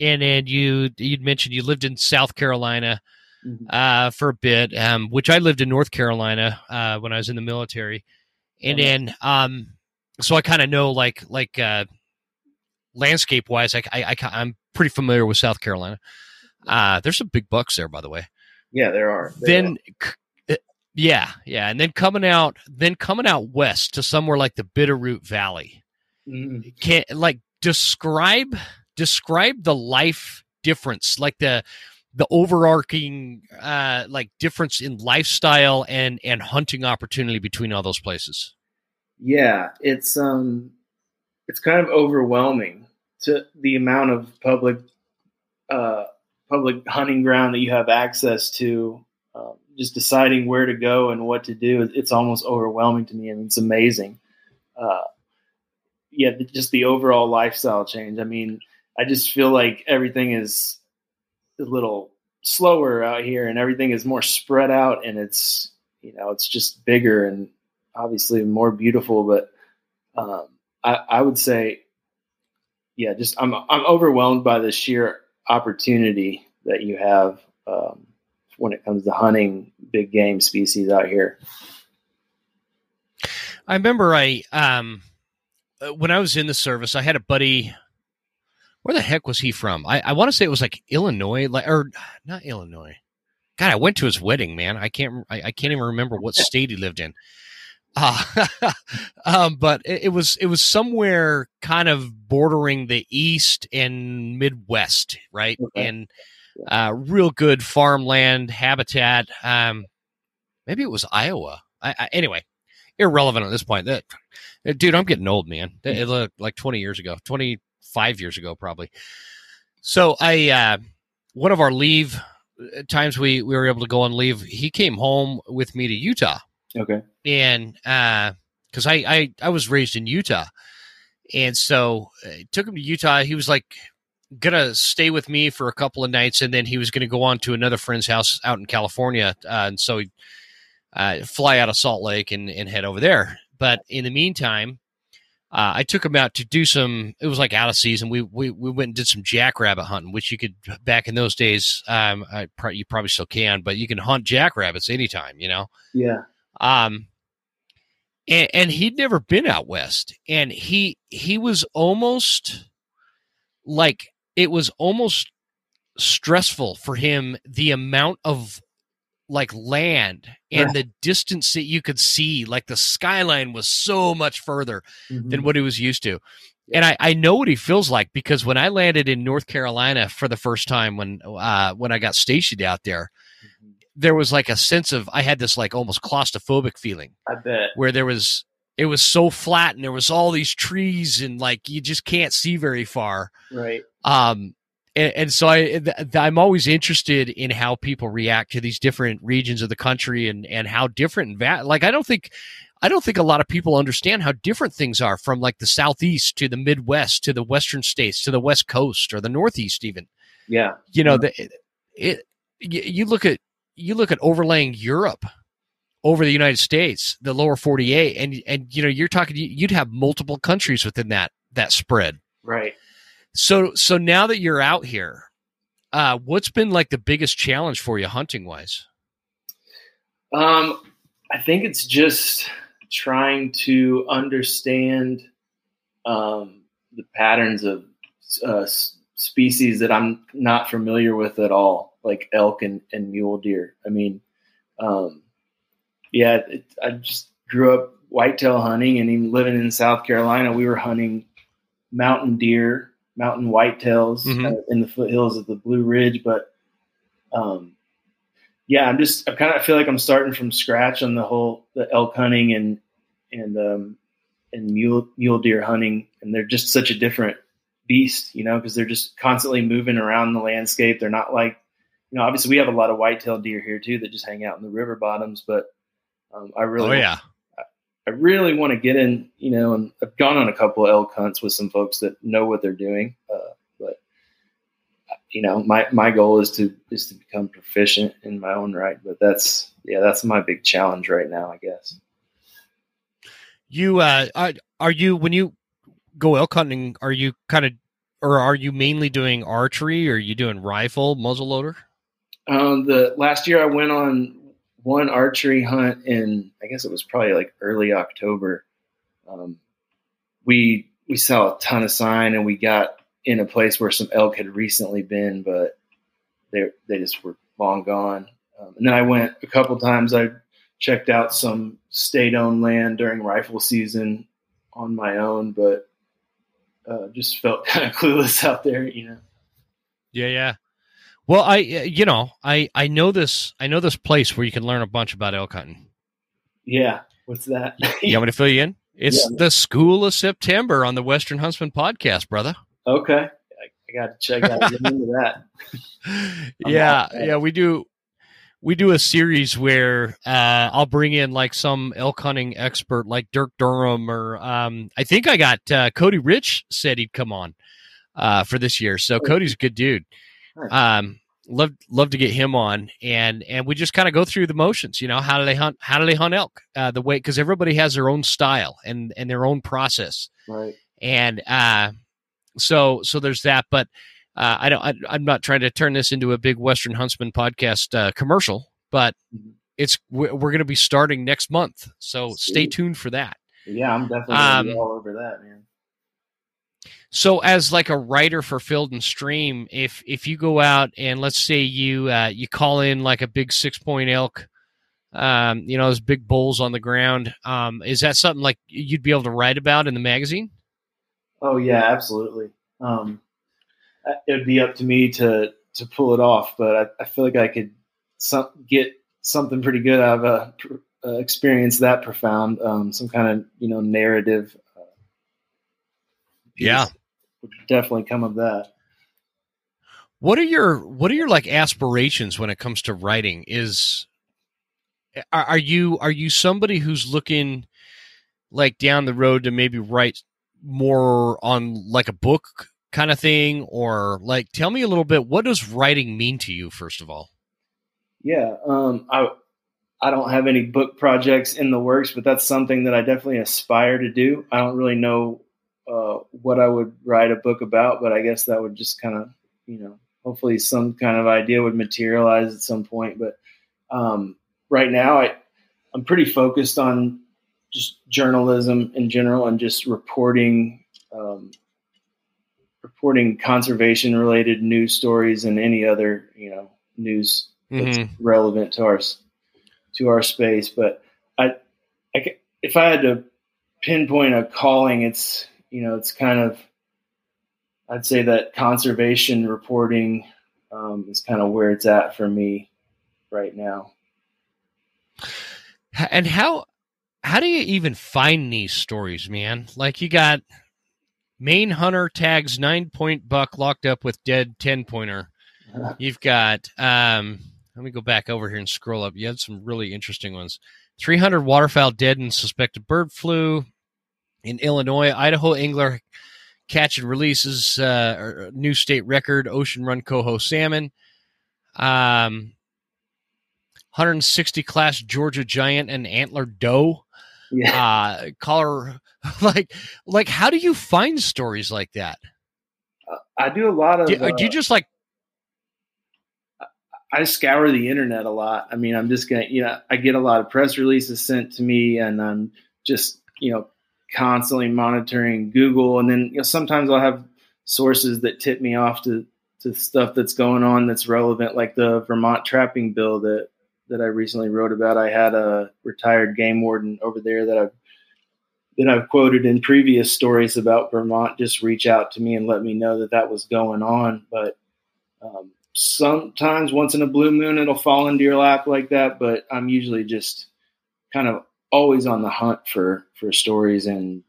and then you you'd mentioned you lived in South Carolina mm-hmm. uh, for a bit, um, which I lived in North Carolina uh, when I was in the military, and mm-hmm. then um, so I kind of know like like uh, landscape wise, I, I, I am pretty familiar with South Carolina. Uh, there's some big bucks there, by the way. Yeah, there are. There then. Are. Uh, yeah, yeah, and then coming out, then coming out west to somewhere like the Bitterroot Valley. Mm-hmm. Can like describe describe the life difference, like the the overarching uh, like difference in lifestyle and and hunting opportunity between all those places. Yeah, it's um, it's kind of overwhelming to the amount of public uh, public hunting ground that you have access to. Um, just deciding where to go and what to do, it's almost overwhelming to me. Mean, it's amazing. Uh, yeah, just the overall lifestyle change. I mean, I just feel like everything is a little slower out here and everything is more spread out and it's you know it's just bigger and obviously more beautiful but um, I, I would say yeah just I'm I'm overwhelmed by the sheer opportunity that you have um, when it comes to hunting big game species out here. I remember I um when I was in the service I had a buddy where the heck was he from? I, I want to say it was like Illinois, like or not Illinois. God, I went to his wedding, man. I can't I, I can't even remember what state he lived in. Uh, (laughs) um, but it, it, was it was somewhere kind of bordering the east and Midwest, right? Okay. And uh, real good farmland habitat. Um, maybe it was Iowa. I, I, anyway, irrelevant at this point. That dude, I'm getting old, man. It looked like 20 years ago, 25 years ago, probably. So I, uh, one of our leave uh, times we we were able to go on leave, he came home with me to Utah. Okay. And because uh, I, I I was raised in Utah, and so I uh, took him to Utah. He was like gonna stay with me for a couple of nights, and then he was gonna go on to another friend's house out in California. Uh, and so he uh, fly out of Salt Lake and, and head over there. But in the meantime, uh, I took him out to do some. It was like out of season. We we we went and did some jackrabbit hunting, which you could back in those days. Um, I pro- you probably still can, but you can hunt jackrabbits anytime. You know. Yeah. Um. And, and he'd never been out west, and he he was almost like it was almost stressful for him the amount of like land and yeah. the distance that you could see like the skyline was so much further mm-hmm. than what he was used to and I, I know what he feels like because when I landed in North Carolina for the first time when uh, when I got stationed out there, mm-hmm. There was like a sense of I had this like almost claustrophobic feeling. I bet where there was it was so flat and there was all these trees and like you just can't see very far. Right. Um, and, and so I, I'm always interested in how people react to these different regions of the country and and how different. Va- like I don't think, I don't think a lot of people understand how different things are from like the southeast to the Midwest to the western states to the West Coast or the Northeast even. Yeah, you know the it. You look at you look at overlaying Europe over the United States, the lower 48, and and you know you're talking you'd have multiple countries within that that spread. Right. So so now that you're out here, uh, what's been like the biggest challenge for you hunting wise? Um, I think it's just trying to understand um, the patterns of uh, species that I'm not familiar with at all, like elk and, and mule deer. I mean, um, yeah, it, I just grew up whitetail hunting, and even living in South Carolina, we were hunting mountain deer mountain whitetails mm-hmm. uh, in the foothills of the Blue Ridge. But um, yeah, I'm just I kind of feel like I'm starting from scratch on the whole the elk hunting and and um, and mule mule deer hunting, and they're just such a different beast, you know, because they're just constantly moving around the landscape. They're not like you know, obviously we have a lot of whitetail deer here too that just hang out in the river bottoms, but um, I really, oh yeah, I really want to get in, you know, and I've gone on a couple of elk hunts with some folks that know what they're doing. Uh, but you know, my, my goal is to, is to become proficient in my own right. But that's, yeah, that's my big challenge right now, I guess. You, uh, are, are you, when you go elk hunting, are you kind of, or are you mainly doing archery or are you doing rifle muzzleloader? Um, the last year I went on one archery hunt in I guess it was probably like early October. Um, we we saw a ton of sign and we got in a place where some elk had recently been, but they they just were long gone. Um, and then I went a couple times. I checked out some state-owned land during rifle season on my own, but uh, just felt (laughs) kind of clueless out there, you know. Yeah, yeah. Well, I uh, you know I I know this I know this place where you can learn a bunch about elk hunting. Yeah, what's that? (laughs) you want me to fill you in? It's yeah. the School of September on the Western Huntsman podcast, brother. Okay, I, I got to check out that. (laughs) yeah, yeah, we do we do a series where uh, I'll bring in like some elk hunting expert, like Dirk Durham, or um, I think I got uh, Cody Rich said he'd come on uh, for this year. So Cody's a good dude. Um, love love to get him on. And and we just kind of go through the motions you know how do they hunt how do they hunt elk? Uh, the way because everybody has their own style and and their own process. Right. And uh so so there's that but uh i don't I, am not trying to turn this into a big western huntsman podcast uh commercial but mm-hmm. it's we're, we're going to be starting next month. So stay tuned for that. Yeah i'm definitely um, all over that man so, as like a writer for Field and Stream, if if you go out and let's say you uh, you call in like a big six point elk um, you know, those big bulls on the ground. Um, is that something like you'd be able to write about in the magazine? Oh yeah, absolutely. Um, it would be up to me to to pull it off, but I, I feel like I could some, get something pretty good out of a, a experience that profound. Um, some kind of you know narrative. Yeah, would definitely come of that. What are your what are your like aspirations when it comes to writing? Is are, are you are you somebody who's looking like down the road to maybe write more on like a book kind of thing? Or like tell me a little bit what does writing mean to you first of all? Yeah um i i don't have any book projects in the works but that's something that i definitely aspire to do. I don't really know uh, what i would write a book about but i guess that would just kind of you know hopefully some kind of idea would materialize at some point but um right now I I'm pretty focused on just journalism in general and just reporting um, reporting conservation related news stories and any other you know news that's mm-hmm. relevant to our to our space. But I, I if I had to pinpoint a calling, it's you know it's kind of I'd say that conservation reporting um, is kind of where it's at for me right now. And how how do you even find these stories, man? Like you got Maine hunter tags nine point buck locked up with dead ten pointer. (laughs) You've got um let me go back over here and scroll up. You had some really interesting ones. 300 waterfowl dead in suspected bird flu in Illinois. Idaho angler catch and releases uh, new state record ocean run coho salmon. Um, 160 class Georgia giant and antler doe. Yeah. Uh, color (laughs) like like how do you find stories like that? Uh, I do a lot of. Do, uh, do, you just like? I scour the internet a lot. I mean, I'm just gonna, you know, I get a lot of press releases sent to me, and I'm just, you know, constantly monitoring Google, and then you know, sometimes I'll have sources that tip me off to to stuff that's going on that's relevant, like the Vermont trapping bill that that I recently wrote about. I had a retired game warden over there that I've that I've quoted in previous stories about Vermont just reach out to me and let me know that that was going on. But um, sometimes, once in a blue moon, it'll fall into your lap like that. But I'm usually just kind of always on the hunt for for stories, and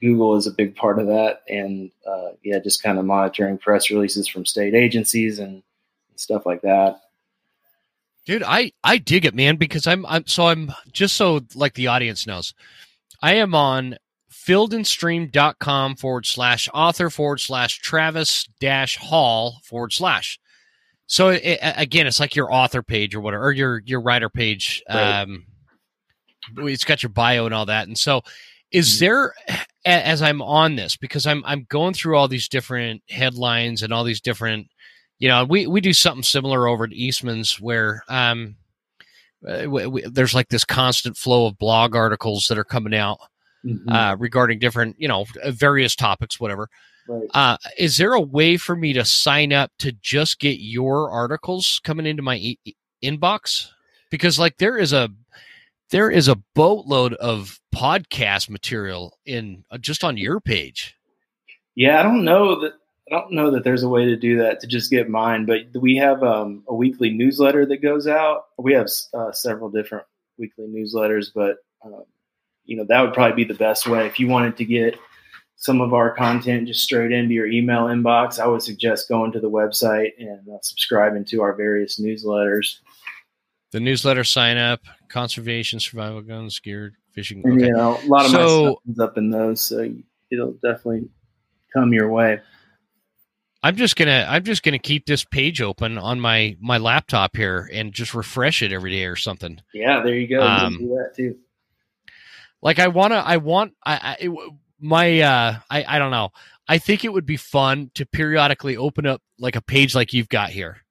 Google is a big part of that. And uh, yeah, just kind of monitoring press releases from state agencies and, and stuff like that. Dude, I I dig it, man, because I'm I'm so I'm just so like the audience knows. I am on fieldandstream.com forward slash author forward slash Travis dash Hall forward slash. So it, again, it's like your author page or whatever, or your your writer page. Right. Um, it's got your bio and all that. And so, is mm-hmm. there as I'm on this because I'm I'm going through all these different headlines and all these different you know, we, we do something similar over at Eastman's where um, uh, we, we, there's like this constant flow of blog articles that are coming out mm-hmm. uh, regarding different, you know, uh, various topics, whatever. Right. Uh, is there a way for me to sign up to just get your articles coming into my e- inbox? Because like there is a there is a boatload of podcast material in uh, just on your page. Yeah, I don't know that I don't know that there's a way to do that to just get mine, but we have um, a weekly newsletter that goes out. We have uh, several different weekly newsletters, but um, you know that would probably be the best way if you wanted to get some of our content just straight into your email inbox. I would suggest going to the website and uh, subscribing to our various newsletters. The newsletter sign up, conservation, survival guns, gear, fishing. Okay. Know, a lot of so, my stuff is up in those, so it'll definitely come your way. I'm just gonna I'm just gonna keep this page open on my my laptop here and just refresh it every day or something. Yeah, there you go. Um, you do that too. Like I wanna I want I, I my uh I I don't know. I think it would be fun to periodically open up like a page like you've got here.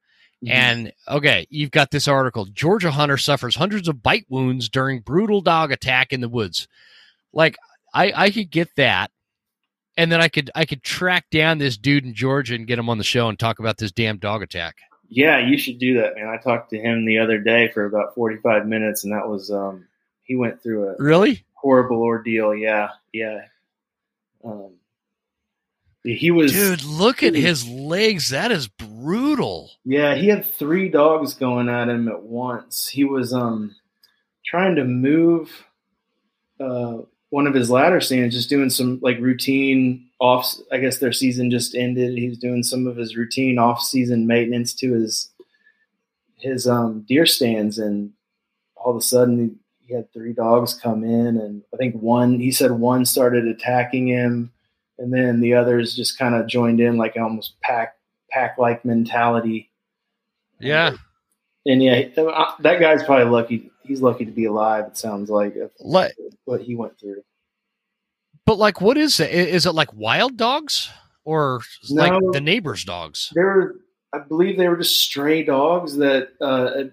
Mm-hmm. And okay, you've got this article. Georgia hunter suffers hundreds of bite wounds during brutal dog attack in the woods. Like I I could get that and then I could I could track down this dude in Georgia and get him on the show and talk about this damn dog attack. Yeah, you should do that, man. I talked to him the other day for about 45 minutes, and that was um, he went through a Really? horrible ordeal. Yeah, yeah. Um, he was Dude, look at his legs. That is brutal. Yeah, he had three dogs going at him at once. He was um trying to move uh one of his ladder stands, just doing some like routine off. I guess their season just ended. He was doing some of his routine off season maintenance to his his um deer stands, and all of a sudden he had three dogs come in, and I think one he said one started attacking him, and then the others just kind of joined in like almost pack pack like mentality. Yeah. And yeah, uh, that guy's probably lucky. He's lucky to be alive. It sounds like what he went through. but like, what is it? Is it like wild dogs or like the neighbors' dogs? There were, I believe, they were just stray dogs that uh, a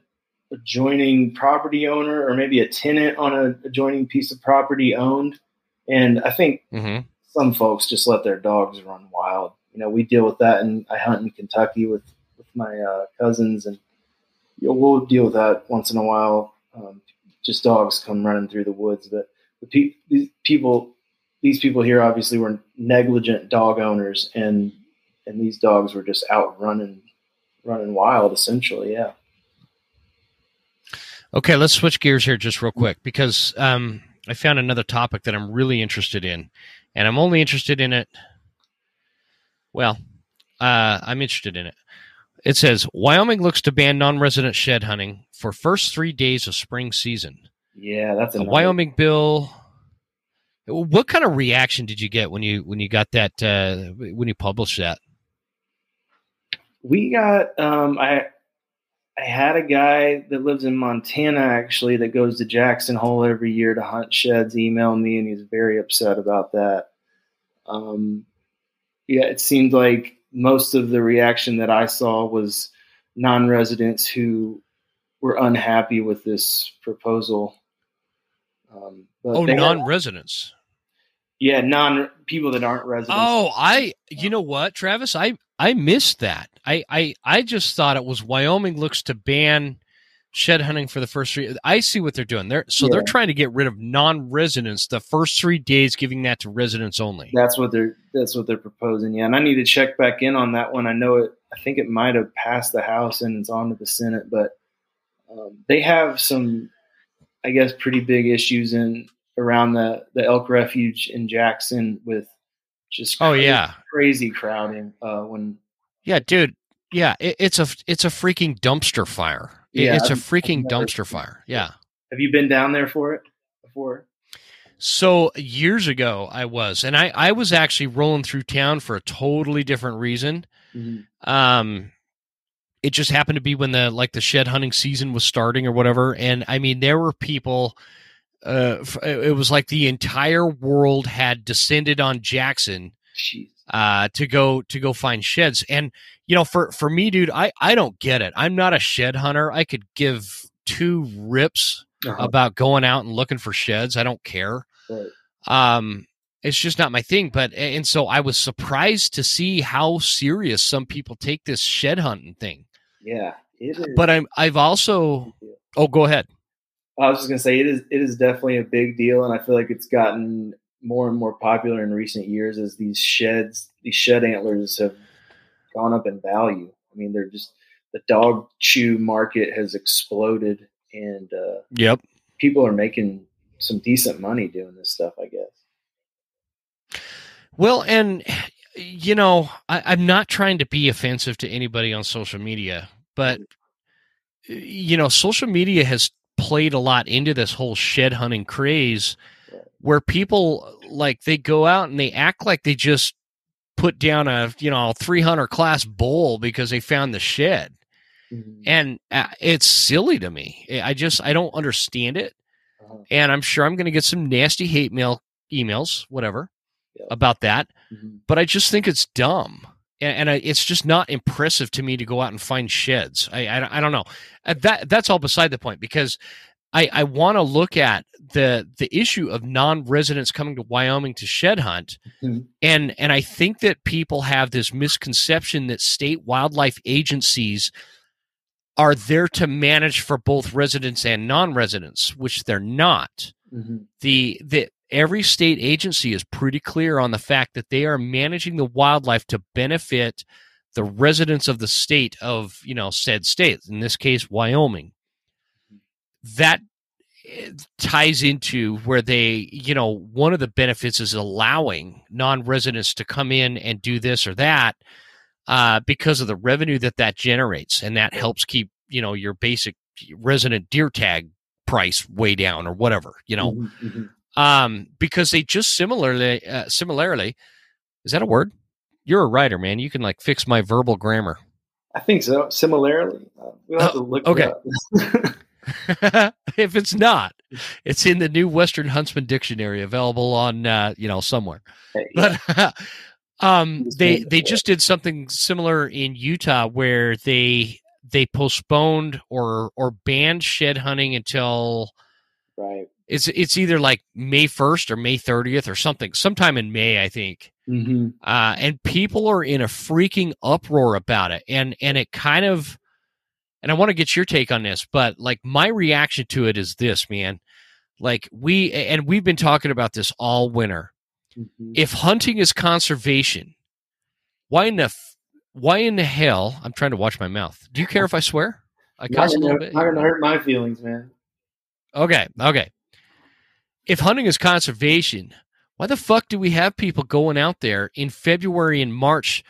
adjoining property owner or maybe a tenant on a adjoining piece of property owned. And I think Mm-hmm. Some folks just let their dogs run wild. You know, we deal with that, and I hunt in Kentucky with with my uh, cousins, and you know, we'll deal with that once in a while. Um, just dogs come running through the woods, but the pe- these people, these people here, obviously were negligent dog owners, and and these dogs were just out running, running wild, essentially. Yeah. Okay, let's switch gears here just real quick because um, I found another topic that I'm really interested in, and I'm only interested in it. Well, uh, I'm interested in it. It says Wyoming looks to ban non-resident shed hunting for first three days of spring season. Yeah, that's A Wyoming bill. What kind of reaction did you get when you when you got that uh, when you published that? we got um i i had a guy that lives in montana actually that goes to jackson hole every year to hunt sheds email me and he's very upset about that um yeah it seemed like most of the reaction that i saw was non-residents who were unhappy with this proposal um but Oh, non-residents. yeah non people that aren't residents Oh, I you know what, Travis? I I missed that. I I I just thought it was Wyoming looks to ban shed hunting for the first three. I see what they're doing. They're so they're trying to get rid of non-residents the first three days, giving that to residents only. That's what they're that's what they're proposing. Yeah, and I need to check back in on that one. I know it. I think it might have passed the House and it's on to the Senate, but um, they have some, I guess, pretty big issues in around the the elk refuge in Jackson with just Oh yeah, crazy crowding. Uh, when yeah, dude. Yeah, it, it's a it's a freaking dumpster fire. It- Yeah, it's a I've- freaking never dumpster fire. Yeah. have you been down there for it before? So years ago, I was, and I I was actually rolling through town for a totally different reason. um it just happened to be when the like the shed hunting season was starting or whatever and i mean there were people uh it was like the entire world had descended on jackson uh to go to go find sheds. And you know for for me dude i i don't get it. I'm not a shed hunter. I could give two rips Uh-huh. about going out and looking for sheds. I don't care. Right. um it's just not my thing. But and so i was surprised to see how serious some people take this shed hunting thing. Yeah, it is. but i'm i've also oh go ahead I was just gonna say it is it is definitely a big deal, and I feel like it's gotten more and more popular in recent years as these sheds, these shed antlers have gone up in value. I mean, they're just the dog chew market has exploded, and uh, yep people are making some decent money doing this stuff. I guess. well and you know I, i'm not trying to be offensive to anybody on social media but you know social media has played a lot into this whole shed hunting craze where people like they go out and they act like they just put down a you know 300 class bull because they found the shed and uh, it's silly to me i just i don't understand it Uh-huh. and i'm sure i'm going to get some nasty hate mail emails whatever Yeah. about that Mhm. but i just think it's dumb and, and I, it's just not impressive to me to go out and find sheds i i, I don't know Uh, that that's all beside the point because I, I want to look at the the issue of non-residents coming to Wyoming to shed hunt, Mhm. and and I think that people have this misconception that state wildlife agencies are there to manage for both residents and non-residents, which they're not. Mm-hmm. The the every state agency is pretty clear on the fact that they are managing the wildlife to benefit the residents of the state of you know said state in this case wyoming that eh, ties into where they you know one of the benefits is allowing non-residents to come in and do this or that uh, because of the revenue that that generates and that helps keep you know your basic resident deer tag price way down or whatever you know Mm-hmm. Mm-hmm. Um, because they just similarly uh, similarly is that a word you're a writer man you can like fix my verbal grammar I think so. Similarly, uh, we'll have to look. okay. (laughs) (laughs) if it's not it's in the new western huntsman dictionary available on uh, you know somewhere Yeah. but (laughs) um they they just did something similar in utah where they they postponed or or banned shed hunting until right. It's it's either like may 1st or may 30th or something sometime in may i think Mm-hmm. uh, and people are in a freaking uproar about it and and it kind of and i want to get your take on this but like my reaction to it is this man like we and we've been talking about this all winter Mm-hmm. if hunting is conservation why in the f- why in the hell i'm trying to watch my mouth do you care if i swear i cuss a little bit. Not gonna hurt my feelings, man. Okay, okay. If hunting is conservation, why the fuck do we have people going out there in February and March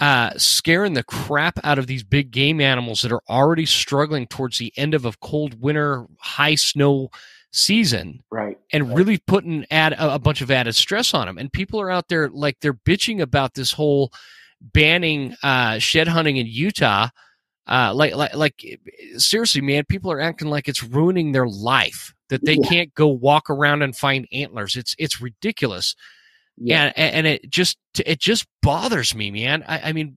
uh, scaring the crap out of these big game animals that are already struggling towards the end of a cold winter, high snow season Right. and really putting add a, a bunch of added stress on them? And people are out there like they're bitching about this whole banning uh, shed hunting in Utah. Uh, like, like, like, seriously, man, people are acting like it's ruining their life that they Yeah. can't go walk around and find antlers. It's, it's ridiculous. Yeah. And, and it just, it just bothers me, man. I, I mean,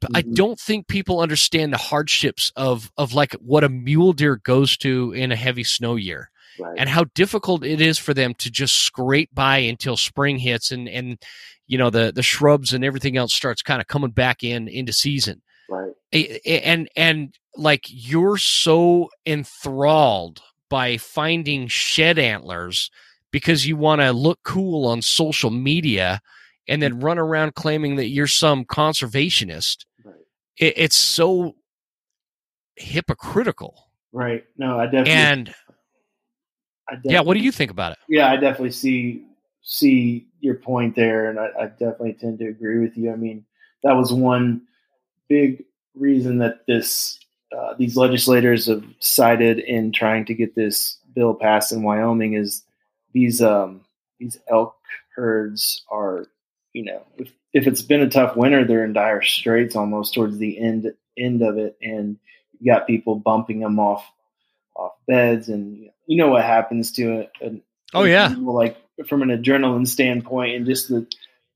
but I mm-hmm. don't think people understand the hardships of, of like what a mule deer goes to in a heavy snow year Right. and how difficult it is for them to just scrape by until spring hits and and you know the the shrubs and everything else starts kind of coming back in into season right. And and like you're so enthralled by finding shed antlers because you want to look cool on social media and then run around claiming that you're some conservationist Right. it, it's so hypocritical Right. No, I definitely. and I yeah what do you think about it Yeah, I definitely see see your point there, and I, I definitely tend to agree with you. I mean, that was one big reason that this uh, these legislators have cited in trying to get this bill passed in Wyoming is these um, these elk herds are, you know, if, if it's been a tough winter, they're in dire straits almost towards the end end of it, and you got people bumping them off off beds, and you know what happens to it. Oh, yeah. like from an adrenaline standpoint, and just the,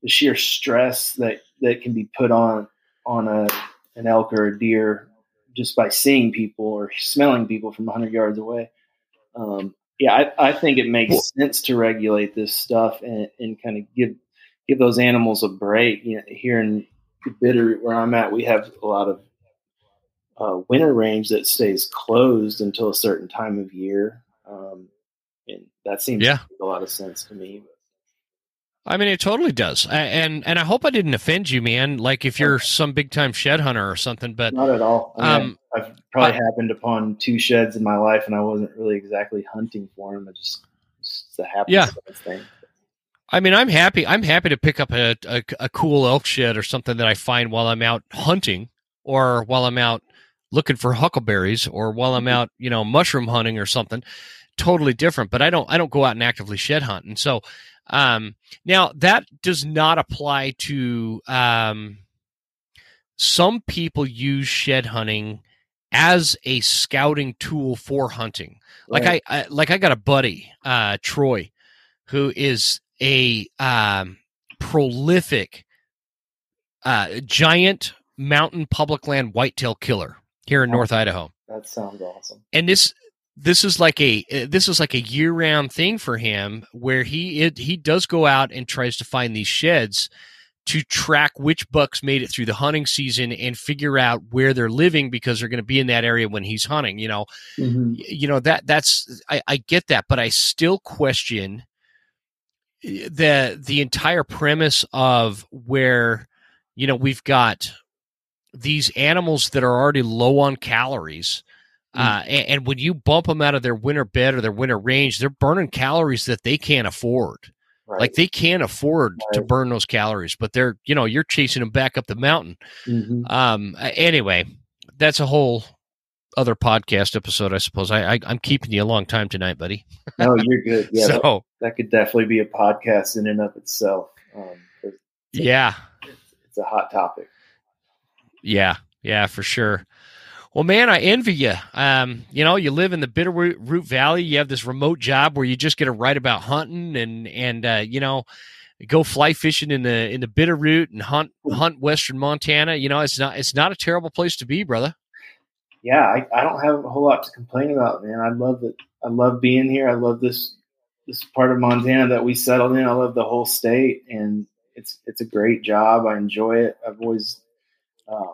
the sheer stress that that can be put on on a an elk or a deer just by seeing people or smelling people from 100 yards away. Um, yeah, I, I think it makes sense to regulate this stuff and, and kind of give give those animals a break. You know, here in Bitterroot where I'm at, we have a lot of uh, winter range that stays closed until a certain time of year, um, and that seems Yeah. to make a lot of sense to me. I mean, it totally does, I, and and I hope I didn't offend you, man. Like if you're some big time shed hunter or something, but Not at all. I mean, um, I've probably I- happened upon two sheds in my life, and I wasn't really exactly hunting for them. I just it's a happy Yeah. thing. I mean, I'm happy. I'm happy to pick up a, a a cool elk shed or something that I find while I'm out hunting, or while I'm out looking for huckleberries, or while I'm out, you know, mushroom hunting or something. Totally different, but I don't I don't go out and actively shed hunt, and so um, now that does not apply to um, some people use shed hunting as a scouting tool for hunting. Like Right. I, I like I got a buddy, uh, Troy, who is a um, prolific uh, giant mountain public land whitetail killer here in Wow. North Idaho. that sounds awesome. And this this is like a uh, this is like a year round thing for him where he it, he does go out and tries to find these sheds to track which bucks made it through the hunting season and figure out where they're living because they're going to be in that area when he's hunting. You know, mm-hmm. you know that that's I, I get that, but I still question eh, the the entire premise of where you know we've got these animals that are already low on calories. Uh, and, and, when you bump them out of their winter bed or their winter range, they're burning calories that they can't afford. Right. Like they can't afford right. to burn those calories, but they're you know you're chasing them back up the mountain. Mm-hmm. Um. Anyway, that's a whole other podcast episode, I suppose. I, I am keeping you a long time tonight, buddy. no, you're good. (laughs) Yeah, so that, that, could definitely be a podcast in and of itself. Um, it's, yeah, it's a hot topic. Yeah, yeah, for sure. Well, man, I envy you. Um, you know, you live in the Bitterroot Valley. You have this remote job where you just get to write about hunting and and uh, you know, go fly fishing in the in the Bitterroot and hunt hunt Western Montana. You know, it's not it's not a terrible place to be, brother. Yeah, I, I don't have a whole lot to complain about, man. I love it. I love being here. I love this this part of Montana that we settled in. I love the whole state, and it's it's a great job. I enjoy it. I've always um,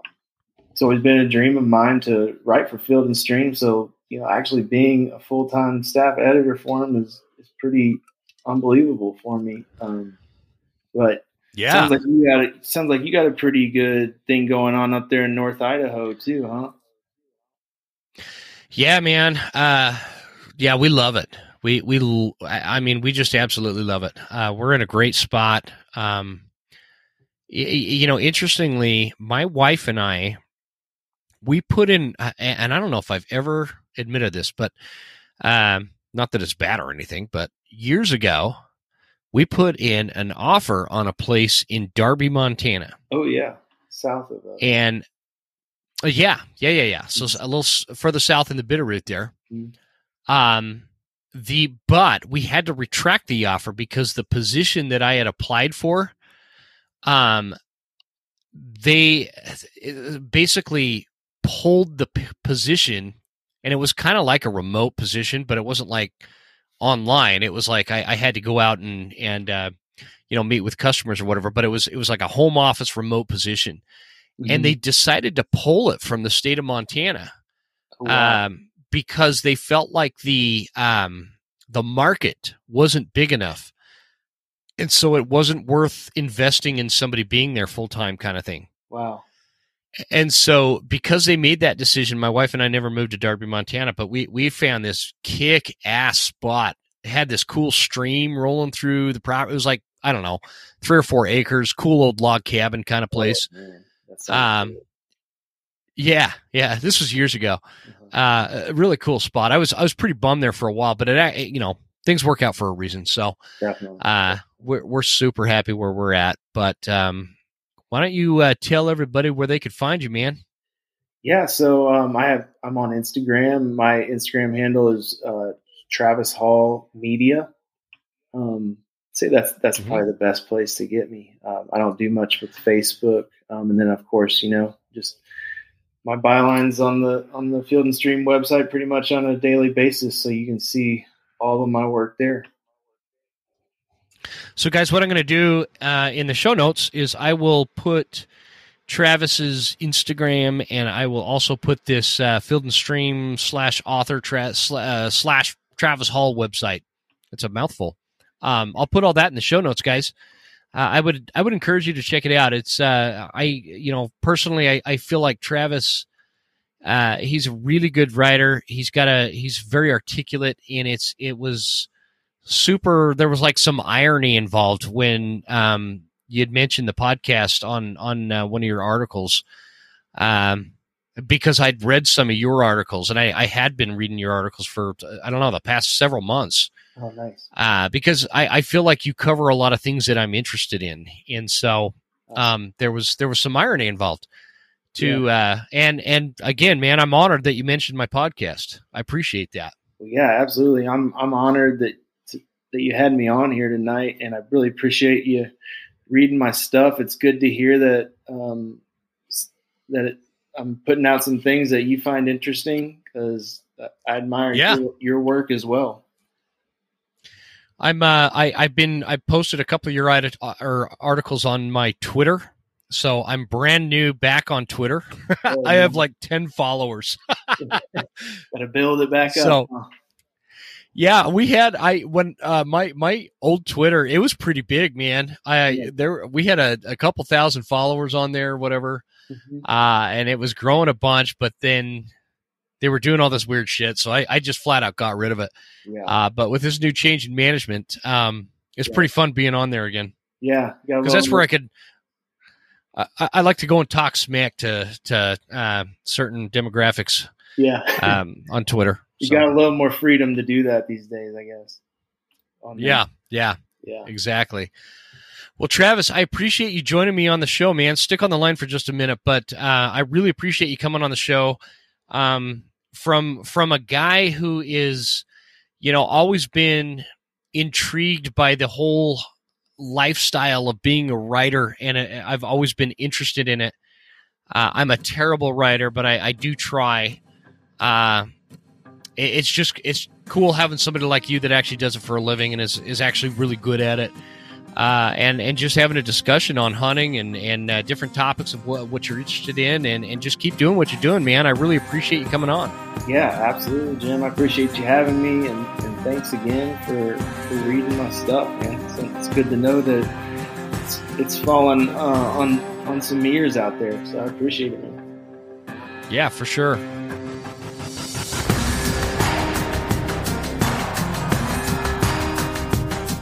it's always been a dream of mine to write for Field and Stream. So, you know, actually being a full time staff editor for him is, is pretty unbelievable for me. Um, but yeah, sounds like you got a, sounds like you got a pretty good thing going on up there in North Idaho too, huh? Yeah, man. Uh, yeah, we love it. We we I mean, we just absolutely love it. Uh, we're in a great spot. Um, you know, interestingly, my wife and I we put in, and I don't know if I've ever admitted this, but um, not that it's bad or anything, but years ago, we put in an offer on a place in Darby, Montana. Oh yeah, south of us. And uh, yeah, yeah, yeah, yeah. So mm-hmm. a little further south in the Bitterroot there. Mm-hmm. Um, the but we had to retract the offer because the position that I had applied for, um, they uh, basically pulled the p- position and it was kind of like a remote position, but it wasn't like online. It was like I, I had to go out and and uh, you know meet with customers or whatever. But it was it was like a home office remote position, mm-hmm. and they mm-hmm. decided to pull it from the state of Montana oh, wow. um, because they felt like the um, the market wasn't big enough, and so it wasn't worth investing in somebody being there full time, kind of thing. Wow and so because they made that decision, my wife and I never moved to Darby, Montana, but we we found this kick ass spot. It had this cool stream rolling through the property. It was like I don't know, three or four acres, cool old log cabin kind of oh, place. Oh, um, yeah, yeah. This was years ago. Mm-hmm. Uh, a really cool spot. I was I was pretty bummed there for a while, but it you know things work out for a reason. So, Definitely. uh, we're we're super happy where we're at. But um, why don't you uh, tell everybody where they could find you, man? Yeah, so um, I have I'm on Instagram. My Instagram handle is uh, Travis Hall Media. Um, I'd say that's that's mm-hmm. probably the best place to get me. Uh, I don't do much with Facebook, um, and then of course, you know, just my bylines on the on the Field and Stream website pretty much on a daily basis, so you can see all of my work there. So, guys, what I'm going to do uh, in the show notes is I will put Travis's Instagram, and I will also put this uh, Field and Stream slash author tra- uh, slash Travis Hall website. It's a mouthful. Um, I'll put all that in the show notes, guys. Uh, I would I would encourage you to check it out. It's uh, I you know personally I, I feel like Travis. Uh, he's a really good writer. He's got a he's very articulate, and it's it was super there was like some irony involved when um, you had mentioned the podcast on on uh, one of your articles um, because I'd read some of your articles and I, I, had been reading your articles for I don't know the past several months. Oh, nice. Uh, because I, I feel like you cover a lot of things that I'm interested in, and so um, there was there was some irony involved. To yeah. uh, and and again, man, I'm honored that you mentioned my podcast. I appreciate that. Well, yeah, absolutely. I'm I'm honored that that you had me on here tonight, and I really appreciate you reading my stuff. It's good to hear that um, that it, I'm putting out some things that you find interesting because I admire yeah. your, your, work as well. I'm uh, I I've been I posted a couple of your uh, or articles on my Twitter, so I'm brand new back on Twitter. Oh, (laughs) I have like ten followers. (laughs) Gotta build it back So- up. huh? Yeah, we had I when uh, my my old Twitter it was pretty big, man. I Yeah. there we had a, a couple thousand followers on there, whatever, Mhm. uh, and it was growing a bunch. But then they were doing all this weird shit, so I, I just flat out got rid of it. Yeah, Uh, but with this new change in management, um, it's Yeah. pretty fun being on there again yeah. because that's where I could. I, I I like to go and talk smack to to uh, certain demographics yeah. um, on Twitter. (laughs) you So, got a little more freedom to do that these days, I guess. On yeah, yeah. yeah. Exactly. Well, Travis, I appreciate you joining me on the show, man. Stick on the line for just a minute, but uh, I really appreciate you coming on the show. Um, from from a guy who is, you know, always been intrigued by the whole lifestyle of being a writer, and uh, I've always been interested in it. Uh, I'm a terrible writer, but I, I do try. Uh, it- it's just it's cool having somebody like you that actually does it for a living and is, is actually really good at it uh, and and just having a discussion on hunting and and uh, different topics of what, what you're interested in and, and just keep doing what you're doing man i really appreciate you coming on Yeah, absolutely, Jim. I appreciate you having me, and, and thanks again for, for reading my stuff, man. It's, it's good to know that it's, it's fallen uh, on on some ears out there, so I appreciate it, man. yeah for sure